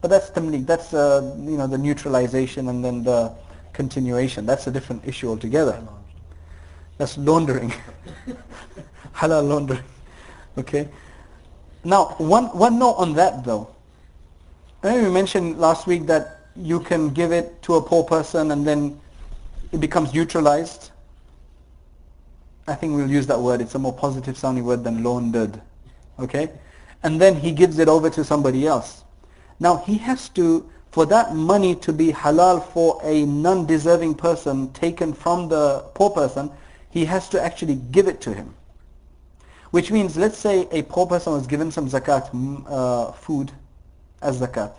But that's tamlik. That's uh, you know the neutralization and then the continuation. That's a different issue altogether. That's laundering. Halal laundering. Okay. Now, one one note on that though. I know we mentioned last week that you can give it to a poor person and then it becomes neutralized. I think we'll use that word. It's a more positive sounding word than laundered. Okay? And then he gives it over to somebody else. Now he has to, for that money to be halal for a non-deserving person taken from the poor person, he has to actually give it to him. Which means, let's say a poor person was given some zakat uh, food as zakat.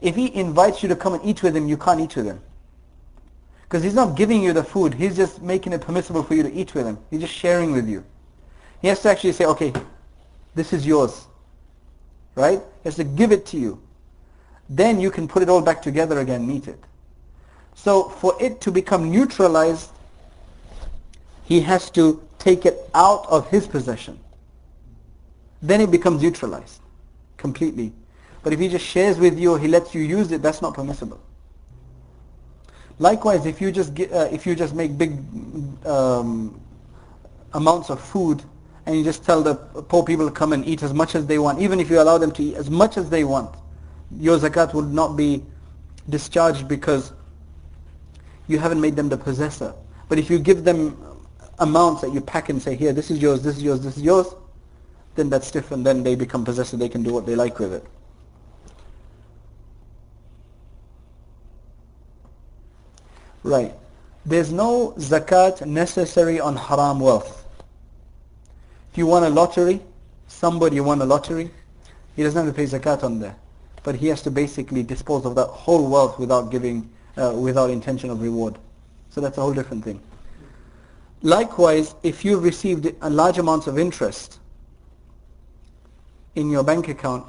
If he invites you to come and eat with him, you can't eat with him. Because he's not giving you the food, he's just making it permissible for you to eat with him. He's just sharing with you. He has to actually say, okay, this is yours. Right? He has to give it to you. Then you can put it all back together again and eat it. So for it to become neutralized, he has to take it out of his possession. Then it becomes neutralized completely. But if he just shares with you or he lets you use it, that's not permissible. Likewise, if you just get, uh, if you just make big um, amounts of food and you just tell the poor people to come and eat as much as they want, even if you allow them to eat as much as they want, your zakat would not be discharged because you haven't made them the possessor. But if you give them amounts that you pack and say, here, this is yours, this is yours, this is yours, then that's different. Then they become possessive. They can do what they like with it. Right. There's no zakat necessary on haram wealth. If you won a lottery, somebody won a lottery, he doesn't have to pay zakat on there. But he has to basically dispose of that whole wealth without giving, uh, without intention of reward. So that's a whole different thing. Likewise, if you've received a large amounts of interest in your bank account,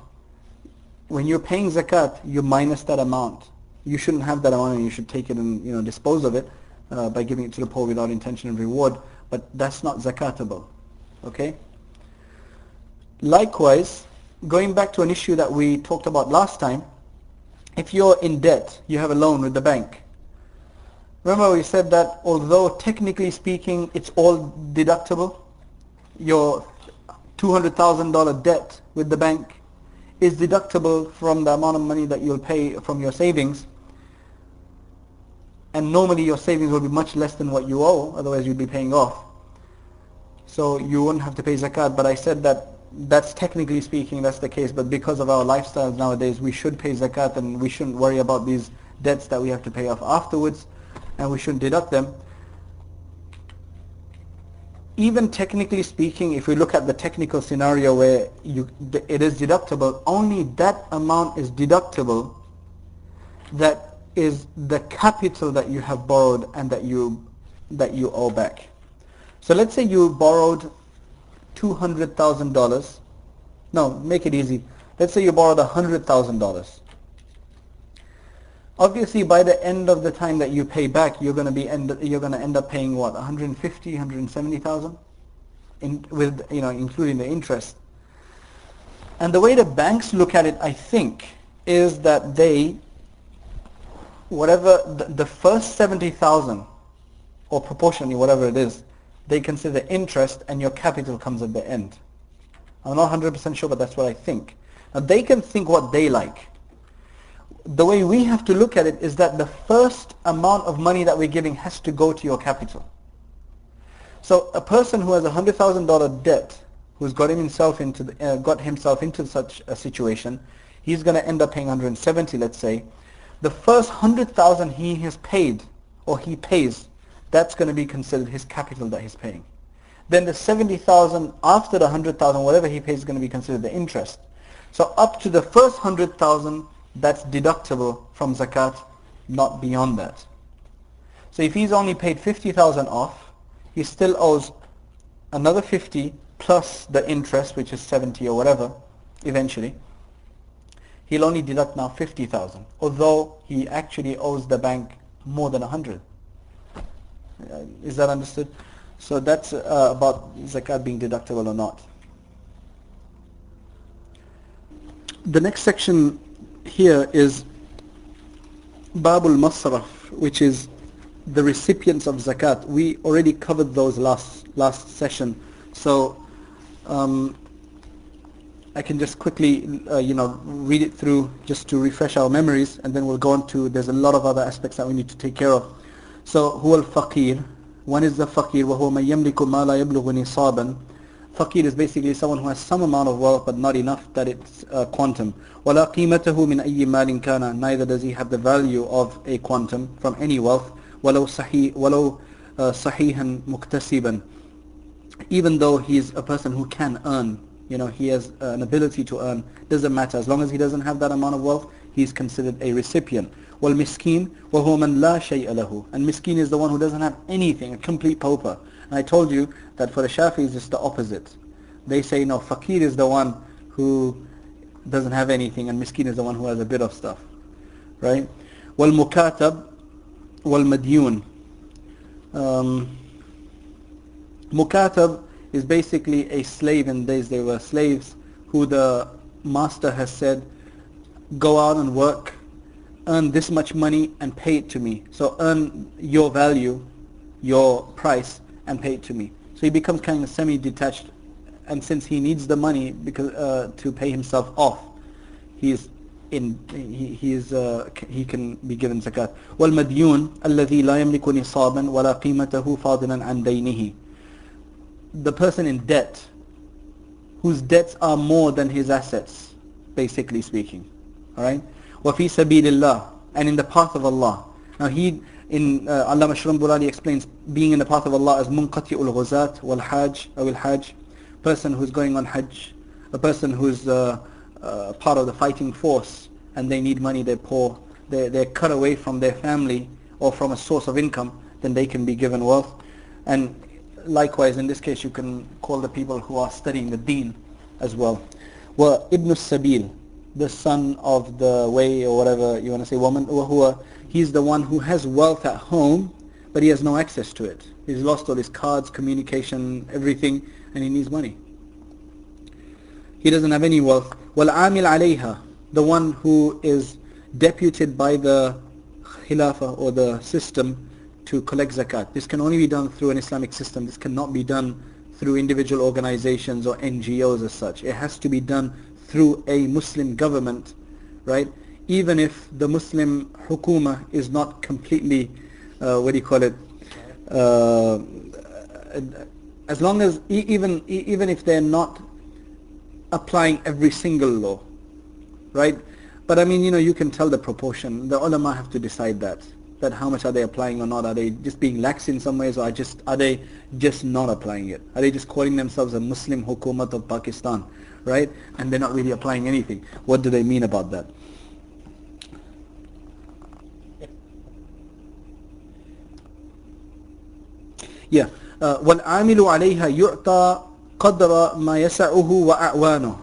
when you're paying zakat, you minus that amount. You shouldn't have that amount and you should take it and you know dispose of it uh, by giving it to the poor without intention of reward. But that's not zakatable okay? Likewise going back to an issue that we talked about last time if you're in debt you have a loan with the bank remember we said that although technically speaking it's all deductible your $200,000 debt with the bank is deductible from the amount of money that you'll pay from your savings and normally your savings will be much less than what you owe, otherwise you'd be paying off. So you wouldn't have to pay zakat, but I said that that's technically speaking that's the case, but because of our lifestyles nowadays, we should pay zakat and we shouldn't worry about these debts that we have to pay off afterwards, and we shouldn't deduct them. Even technically speaking, if we look at the technical scenario where you, it is deductible, only that amount is deductible that is the capital that you have borrowed and that you that you owe back. So let's say you borrowed $200,000. No, make it easy. Let's say you borrowed $100,000. Obviously, by the end of the time that you pay back, you're going to be end, you're going to end up paying what 150, 170,000, in with you know including the interest. And the way the banks look at it, I think, is that they whatever the, the first 70,000 or proportionally whatever it is, they consider interest and your capital comes at the end. I'm not 100% sure, but that's what I think. Now they can think what they like. The way we have to look at it is that the first amount of money that we're giving has to go to your capital. So a person who has a $100,000 debt, who's got himself into the, uh, got himself into such a situation, he's going to end up paying 170, let's say. The first 100,000 he has paid or he pays that's going to be considered his capital that he's paying. Then the 70,000 after the 100,000, whatever he pays is going to be considered the interest. So up to the first 100,000, that's deductible from zakat, not beyond that. So if he's only paid 50,000 off, he still owes another 50 plus the interest, which is 70 or whatever, eventually. He'll only deduct now 50,000, although he actually owes the bank more than 100. Uh, is that understood? So that's uh, about zakat being deductible or not. The next section here is Babul Masraf, which is the recipients of zakat. We already covered those last last session, so um, I can just quickly, uh, you know, read it through just to refresh our memories, and then we'll go on to. There's a lot of other aspects that we need to take care of. So هو الفقير one is the faqir وهو من يملك ما لا يبلغ نصابا Faqir is basically someone who has some amount of wealth but not enough that it's uh, quantum. ولا قيمته من أي مال كان Neither does he have the value of a quantum from any wealth. ولو صحيح ولو uh, صحيحا مكتسبا Even though he's a person who can earn, you know, he has uh, an ability to earn, doesn't matter. As long as he doesn't have that amount of wealth, he's considered a recipient. والمسكين وهو من لا شيء له and miskin is the one who doesn't have anything a complete pauper and I told you that for the Shafi'is it's the opposite. They say no, fakir is the one who doesn't have anything and miskin is the one who has a bit of stuff. Right? Wal mukatab wal madyun. Um, mukatab is basically a slave in days they were slaves who the master has said go out and work earn this much money and pay it to me so earn your value your price and pay it to me. So he becomes kind of semi-detached, and since he needs the money because uh, to pay himself off, he's in he he is uh, he can be given zakat. والمديون الذي لا يملك نصابا ولا قيمته فاضلا عن دينه. The person in debt, whose debts are more than his assets, basically speaking. All right. وَفِي سَبِيلِ اللَّهِ and in the path of Allah. Now he, in uh, Allama Shurunbulali explains, being in the path of Allah as munqati ul ghuzat wal hajj or hajj, person who's going on hajj, a person who's uh, uh, part of the fighting force and they need money, they're poor, they're, they're cut away from their family or from a source of income, then they can be given wealth. And likewise, in this case, you can call the people who are studying the deen as well. Well, Ibn Sabil, the son of the way or whatever you want to say woman who he's the one who has wealth at home but he has no access to it he's lost all his cards communication everything and he needs money he doesn't have any wealth والعامل عليها the one who is deputed by the khilafah or the system to collect zakat this can only be done through an Islamic system this cannot be done through individual organizations or NGOs as such it has to be done through a Muslim government, right? Even if the Muslim hukuma is not completely uh, what do you call it? Uh, as long as even even if they're not applying every single law, right? But I mean, you know, you can tell the proportion. The ulama have to decide that. That how much are they applying or not? Are they just being lax in some ways, or are just are they just not applying it? Are they just calling themselves a Muslim Hukumat of Pakistan, right? And they're not really applying anything. What do they mean about that? Yeah. Uh, وَالْعَامِلُ عَلَيْهَا يُعْطَى قَدْرَ مَا يَسَعُهُ وَأَعْوَانُهُ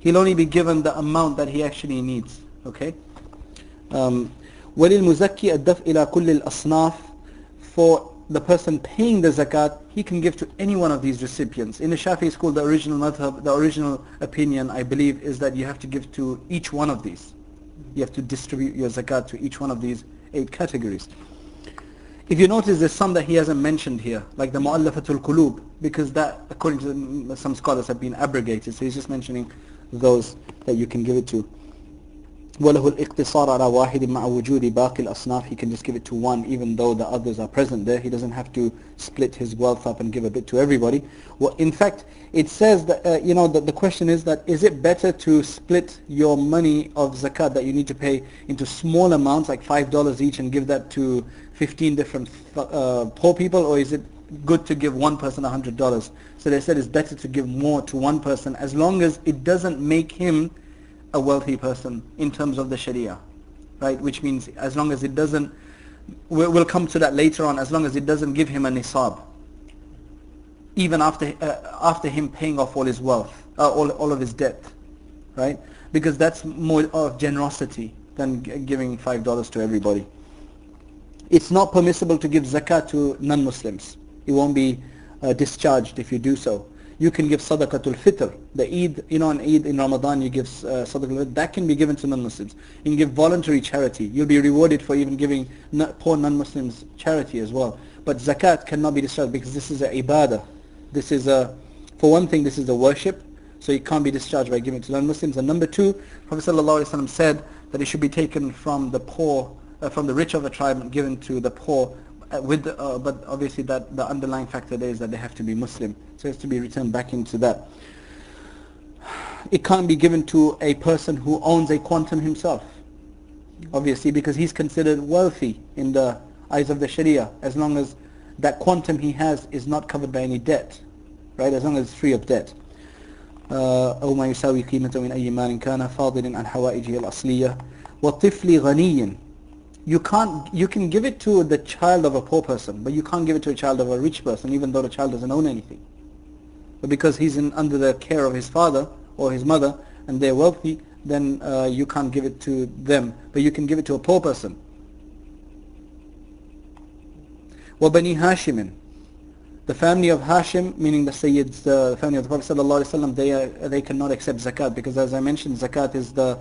He'll only be given the amount that he actually needs. Okay? Um, وَلِلْمُزَكِّي الدَّفْء إِلَى كُلِّ الْأَصْنَافِ For the person paying the zakat, he can give to any one of these recipients. In the Shafi school, the original madhab, the original opinion, I believe, is that you have to give to each one of these. You have to distribute your zakat to each one of these eight categories. If you notice, there's some that he hasn't mentioned here, like the Mu'allafatul Qulub, because that, according to some scholars, have been abrogated. So he's just mentioning those that you can give it to. وله الاقتصار على واحد مع وجود باقي الأصناف he can just give it to one even though the others are present there he doesn't have to split his wealth up and give a bit to everybody well in fact it says that uh, you know that the question is that is it better to split your money of zakat that you need to pay into small amounts like five dollars each and give that to 15 different uh, poor people or is it good to give one person a hundred dollars so they said it's better to give more to one person as long as it doesn't make him a wealthy person in terms of the Sharia, right? Which means as long as it doesn't, we'll come to that later on, as long as it doesn't give him a nisab, even after uh, after him paying off all his wealth, uh, all all of his debt, right? Because that's more of generosity than giving five dollars to everybody. It's not permissible to give zakat to non-Muslims. You won't be uh, discharged if you do so you can give sadaqatul fitr. The Eid, you know, on Eid in Ramadan you give uh, sadaqatul fitr. That can be given to non-Muslims. You can give voluntary charity. You'll be rewarded for even giving poor non-Muslims charity as well. But zakat cannot be discharged because this is a ibadah. This is a, for one thing, this is a worship. So it can't be discharged by giving to non-Muslims. And number two, Prophet ﷺ said that it should be taken from the poor, from the rich of a tribe and given to the poor uh, with uh, but obviously that the underlying factor there is that they have to be Muslim so it has to be returned back into that it can't be given to a person who owns a quantum himself obviously because he's considered wealthy in the eyes of the Sharia as long as that quantum he has is not covered by any debt right as long as it's free of debt أو ما يساوي قيمته من أي مال كان فاضل عن حوائجه الأصلية والطفل غني you can't you can give it to the child of a poor person but you can't give it to a child of a rich person even though the child doesn't own anything but because he's in under the care of his father or his mother and they're wealthy then uh, you can't give it to them but you can give it to a poor person وبني هاشم the family of Hashim, meaning the Sayyids, the family of the Prophet ﷺ, they, are, they cannot accept zakat because as I mentioned, zakat is the uh,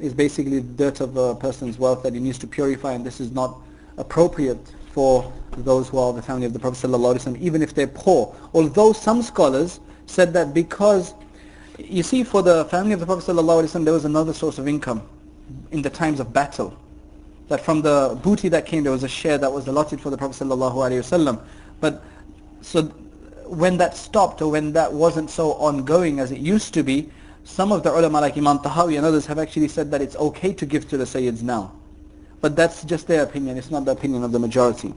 is basically the dirt of a person's wealth that he needs to purify and this is not appropriate for those who are the family of the Prophet ﷺ, even if they're poor. Although some scholars said that because, you see for the family of the Prophet ﷺ there was another source of income in the times of battle. That from the booty that came there was a share that was allotted for the Prophet ﷺ. But so when that stopped or when that wasn't so ongoing as it used to be, some of the ulama like Imam Tahawi and others have actually said that it's okay to give to the Sayyids now. But that's just their opinion, it's not the opinion of the majority.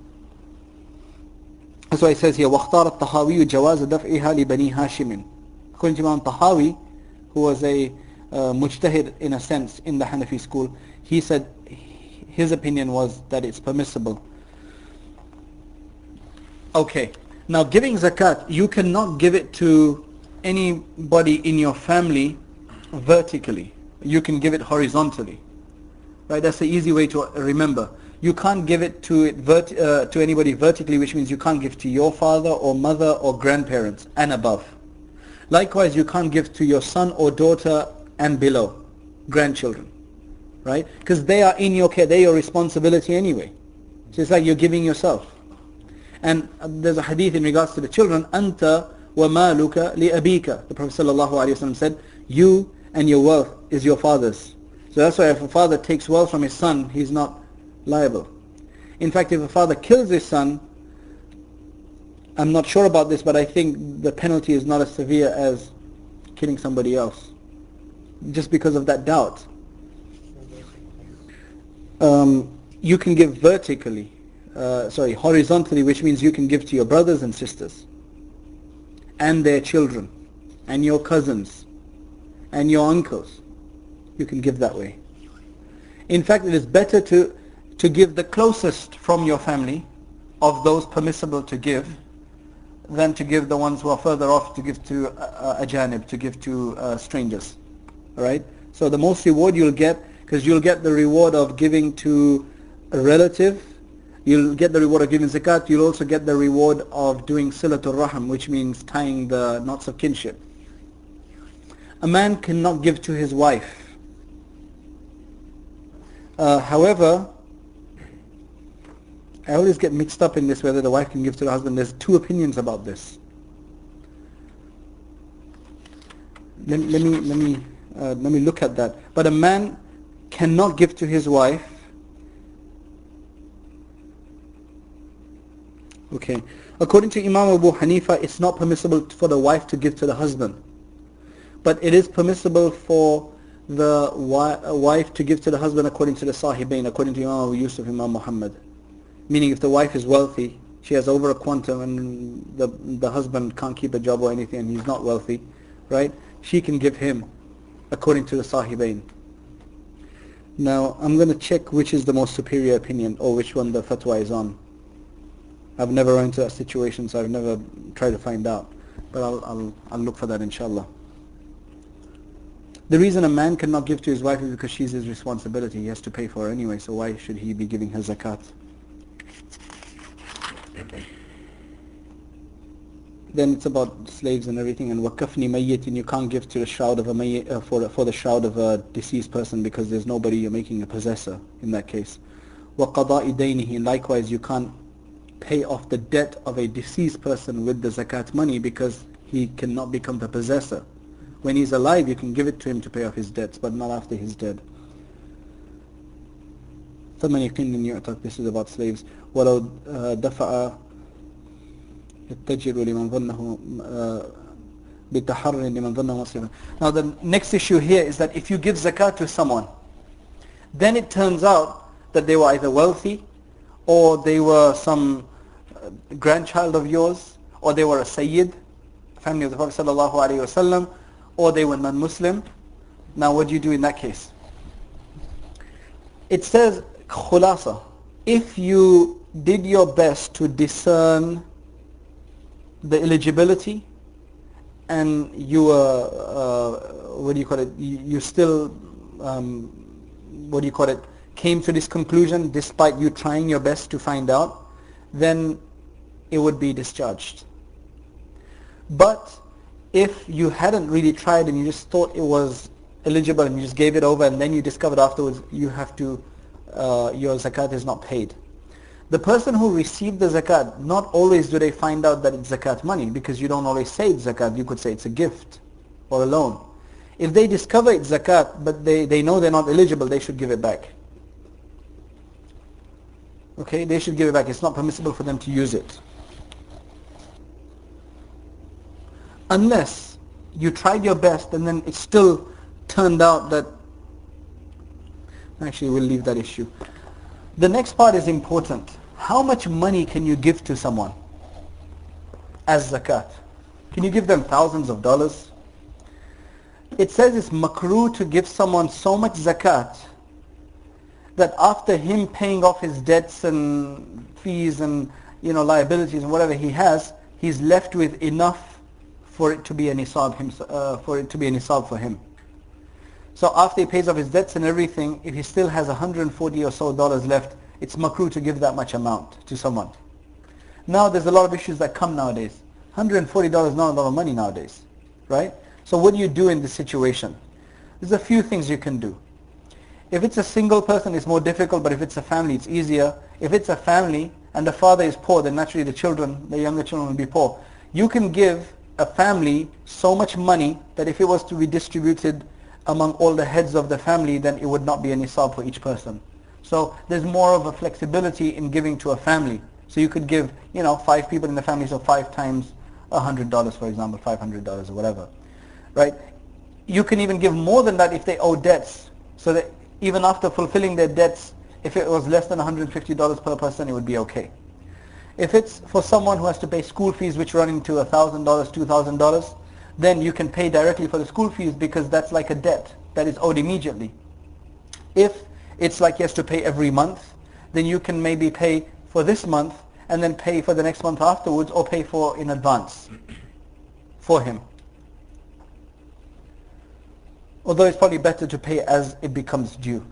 That's why it says here, وَاخْتَارَ الطَّحَاوِيُّ جَوَازَ دَفْعِهَا لِبَنِي هَاشِمٍ According to Imam Tahawi, who was a uh, mujtahid in a sense in the Hanafi school, he said his opinion was that it's permissible. Okay, now giving zakat, you cannot give it to anybody in your family vertically. You can give it horizontally. Right? That's the easy way to remember. You can't give it to it vert uh, to anybody vertically, which means you can't give to your father or mother or grandparents and above. Likewise, you can't give to your son or daughter and below, grandchildren, right? Because they are in your care, they're your responsibility anyway. So it's like you're giving yourself. And uh, there's a hadith in regards to the children, anta وَمَالُكَ لِأَبِيكَ The Prophet ﷺ said, you and your wealth is your father's. So that's why if a father takes wealth from his son, he's not liable. In fact, if a father kills his son, I'm not sure about this, but I think the penalty is not as severe as killing somebody else, just because of that doubt. Um, you can give vertically, uh, sorry, horizontally, which means you can give to your brothers and sisters, and their children, and your cousins, and your uncles. You can give that way. In fact, it is better to, to give the closest from your family of those permissible to give than to give the ones who are further off to give to uh, a janib, to give to uh, strangers. All right? So the most reward you'll get, because you'll get the reward of giving to a relative, you'll get the reward of giving zakat, you'll also get the reward of doing silatul rahim, which means tying the knots of kinship. A man cannot give to his wife uh, however, I always get mixed up in this whether the wife can give to the husband. There's two opinions about this. Let, let me let me uh, let me look at that. But a man cannot give to his wife. Okay, according to Imam Abu Hanifa, it's not permissible for the wife to give to the husband, but it is permissible for the uh, wife to give to the husband according to the sahibain, according to Imam Abu Yusuf, Imam Muhammad. Meaning if the wife is wealthy, she has over a quantum and the, the husband can't keep a job or anything and he's not wealthy, right? She can give him according to the sahibain. Now, I'm going to check which is the most superior opinion or which one the fatwa is on. I've never run into that situation, so I've never tried to find out. But I'll, I'll, I'll look for that inshallah. The reason a man cannot give to his wife is because she's his responsibility. He has to pay for her anyway, so why should he be giving her zakat? Then it's about slaves and everything, and wakafni mayyit, and you can't give to the shroud of a mayyit, uh, for, for the shroud of a deceased person because there's nobody you're making a possessor in that case. وَقَضَاءِ دَيْنِهِ Likewise, you can't pay off the debt of a deceased person with the zakat money because he cannot become the possessor. When he's alive, you can give it to him to pay off his debts, but not after he's dead. ثمن يقين يعتق This is about slaves. ولو دفع التجر لمن ظنه بتحر لمن ظنه مصيبا. Now the next issue here is that if you give zakat to someone, then it turns out that they were either wealthy or they were some uh, grandchild of yours or they were a sayyid, family of the Prophet wasallam or they were non-Muslim. Now what do you do in that case? It says, khulasa, if you did your best to discern the eligibility and you were, uh, what do you call it, you, you still, um, what do you call it, came to this conclusion despite you trying your best to find out, then it would be discharged. But if you hadn't really tried and you just thought it was eligible and you just gave it over and then you discovered afterwards you have to, uh, your zakat is not paid. The person who received the zakat, not always do they find out that it's zakat money because you don't always say it's zakat, you could say it's a gift or a loan. If they discover it's zakat but they, they know they're not eligible, they should give it back. Okay, they should give it back. It's not permissible for them to use it. Unless you tried your best and then it still turned out that actually we'll leave that issue. The next part is important. How much money can you give to someone as zakat? Can you give them thousands of dollars? It says it's makruh to give someone so much zakat that after him paying off his debts and fees and you know liabilities and whatever he has he's left with enough for it to be a nisab uh, for it to be a nisab for him. So after he pays off his debts and everything, if he still has 140 or so dollars left, it's makruh to give that much amount to someone. Now there's a lot of issues that come nowadays. $140 is not a lot of money nowadays, right? So what do you do in this situation? There's a few things you can do. If it's a single person, it's more difficult, but if it's a family, it's easier. If it's a family and the father is poor, then naturally the children, the younger children will be poor. You can give a family so much money that if it was to be distributed among all the heads of the family, then it would not be a nisab for each person. So there's more of a flexibility in giving to a family. So you could give, you know, five people in the family, so five times $100, for example, $500 or whatever, right? You can even give more than that if they owe debts. So that even after fulfilling their debts, if it was less than $150 per person, it would be okay. If it's for someone who has to pay school fees which run into $1,000, $2,000, then you can pay directly for the school fees because that's like a debt that is owed immediately. If it's like he has to pay every month, then you can maybe pay for this month and then pay for the next month afterwards or pay for in advance for him. Although it's probably better to pay as it becomes due.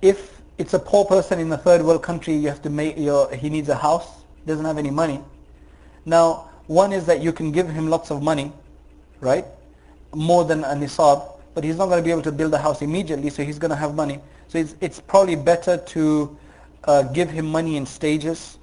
If it's a poor person in a third world country, you have to make your, he needs a house, doesn't have any money. Now, one is that you can give him lots of money, right? More than a nisab, but he's not going to be able to build a house immediately, so he's going to have money. So it's, it's probably better to uh, give him money in stages.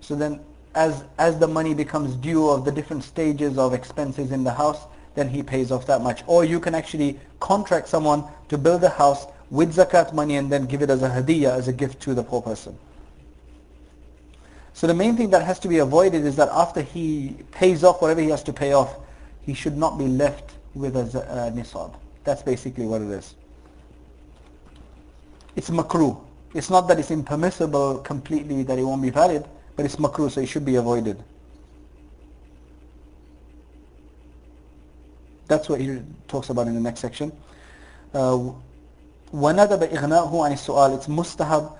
So then as, as the money becomes due of the different stages of expenses in the house, then he pays off that much. Or you can actually contract someone to build a house with zakat money and then give it as a hadiyah, as a gift to the poor person. So the main thing that has to be avoided is that after he pays off whatever he has to pay off, he should not be left with a uh, nisab. That's basically what it is. It's makruh. It's not that it's impermissible completely, that it won't be valid, but it's makruh, so it should be avoided. That's what he talks about in the next section. Uh, وندب إغناؤه عن السؤال it's mustahab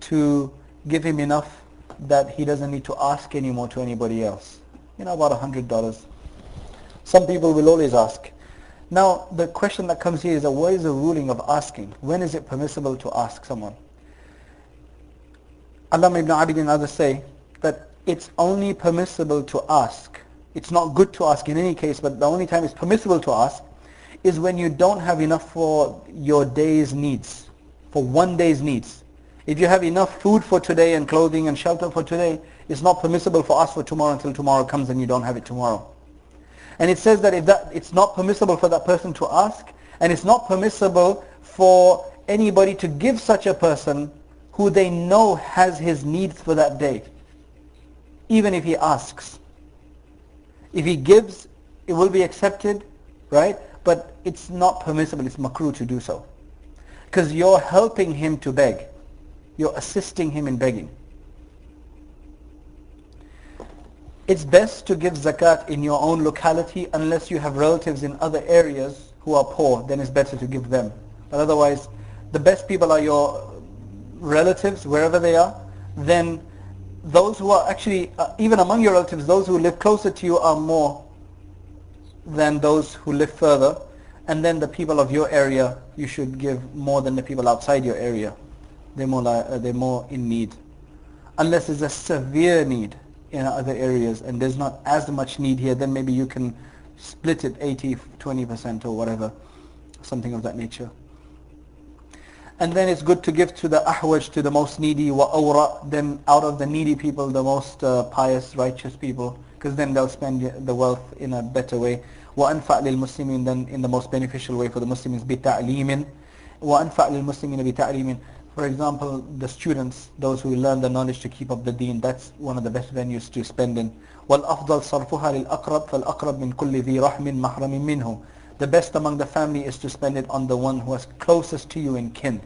to give him enough that he doesn't need to ask anymore to anybody else you know about a hundred dollars some people will always ask now the question that comes here is that what is the ruling of asking when is it permissible to ask someone Allama ibn Abidin and others say that it's only permissible to ask it's not good to ask in any case but the only time it's permissible to ask is when you don't have enough for your day's needs, for one day's needs. If you have enough food for today and clothing and shelter for today, it's not permissible for us for tomorrow until tomorrow comes and you don't have it tomorrow. And it says that if that it's not permissible for that person to ask, and it's not permissible for anybody to give such a person who they know has his needs for that day, even if he asks. If he gives, it will be accepted, right? But it's not permissible, it's makruh to do so. Because you're helping him to beg. You're assisting him in begging. It's best to give zakat in your own locality unless you have relatives in other areas who are poor, then it's better to give them. But otherwise, the best people are your relatives, wherever they are. Then those who are actually, uh, even among your relatives, those who live closer to you are more than those who live further. And then the people of your area, you should give more than the people outside your area. They're more, uh, they're more in need. Unless there's a severe need in other areas and there's not as much need here, then maybe you can split it 80, 20% or whatever, something of that nature. And then it's good to give to the ahwaj, to the most needy, wa awra, then out of the needy people, the most uh, pious, righteous people because then they'll spend the wealth in a better way. وأنفع للمسلمين then in the most beneficial way for the Muslims بتعليم وأنفع للمسلمين بتعليم For example, the students, those who learn the knowledge to keep up the deen, that's one of the best venues to spend in. والأفضل صرفها للأقرب فالأقرب من كل ذي رحم محرم منه. The best among the family is to spend it on the one who is closest to you in kin,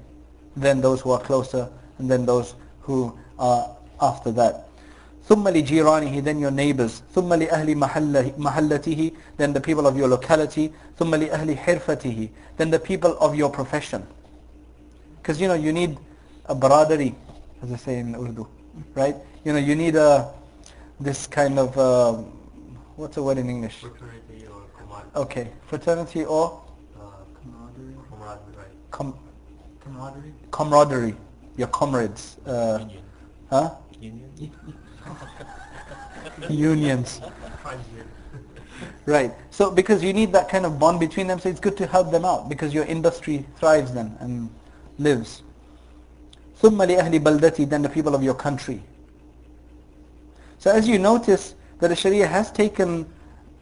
than those who are closer, and then those who are after that. ثم لجيرانه then your neighbors ثم لأهل محلته then the people of your locality ثم لأهل حرفته then the people of your profession because you know you need a baradari as they say in Urdu right you know you need a this kind of uh, what's the word in English fraternity or camaraderie okay fraternity or uh, camaraderie camaraderie right com camaraderie camaraderie your comrades uh, union huh union unions. Right. So because you need that kind of bond between them, so it's good to help them out because your industry thrives then and lives. ثُمَّ لِأَهْلِ بَلْدَتِي Then the people of your country. So as you notice that the Sharia has taken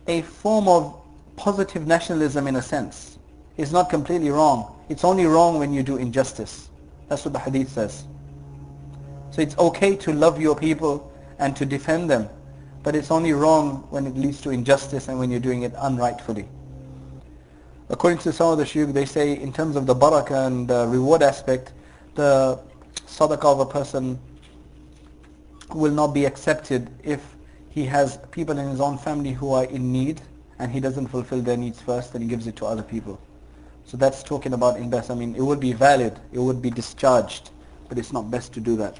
a form of positive nationalism in a sense. is not completely wrong. It's only wrong when you do injustice. That's what the hadith says. So it's okay to love your people and to defend them, but it's only wrong when it leads to injustice and when you're doing it unrightfully. According to some of the shuyukh, they say in terms of the barakah and the reward aspect, the sadaqah of a person will not be accepted if he has people in his own family who are in need and he doesn't fulfill their needs first and he gives it to other people. So that's talking about invest. I mean, it would be valid, it would be discharged, but it's not best to do that.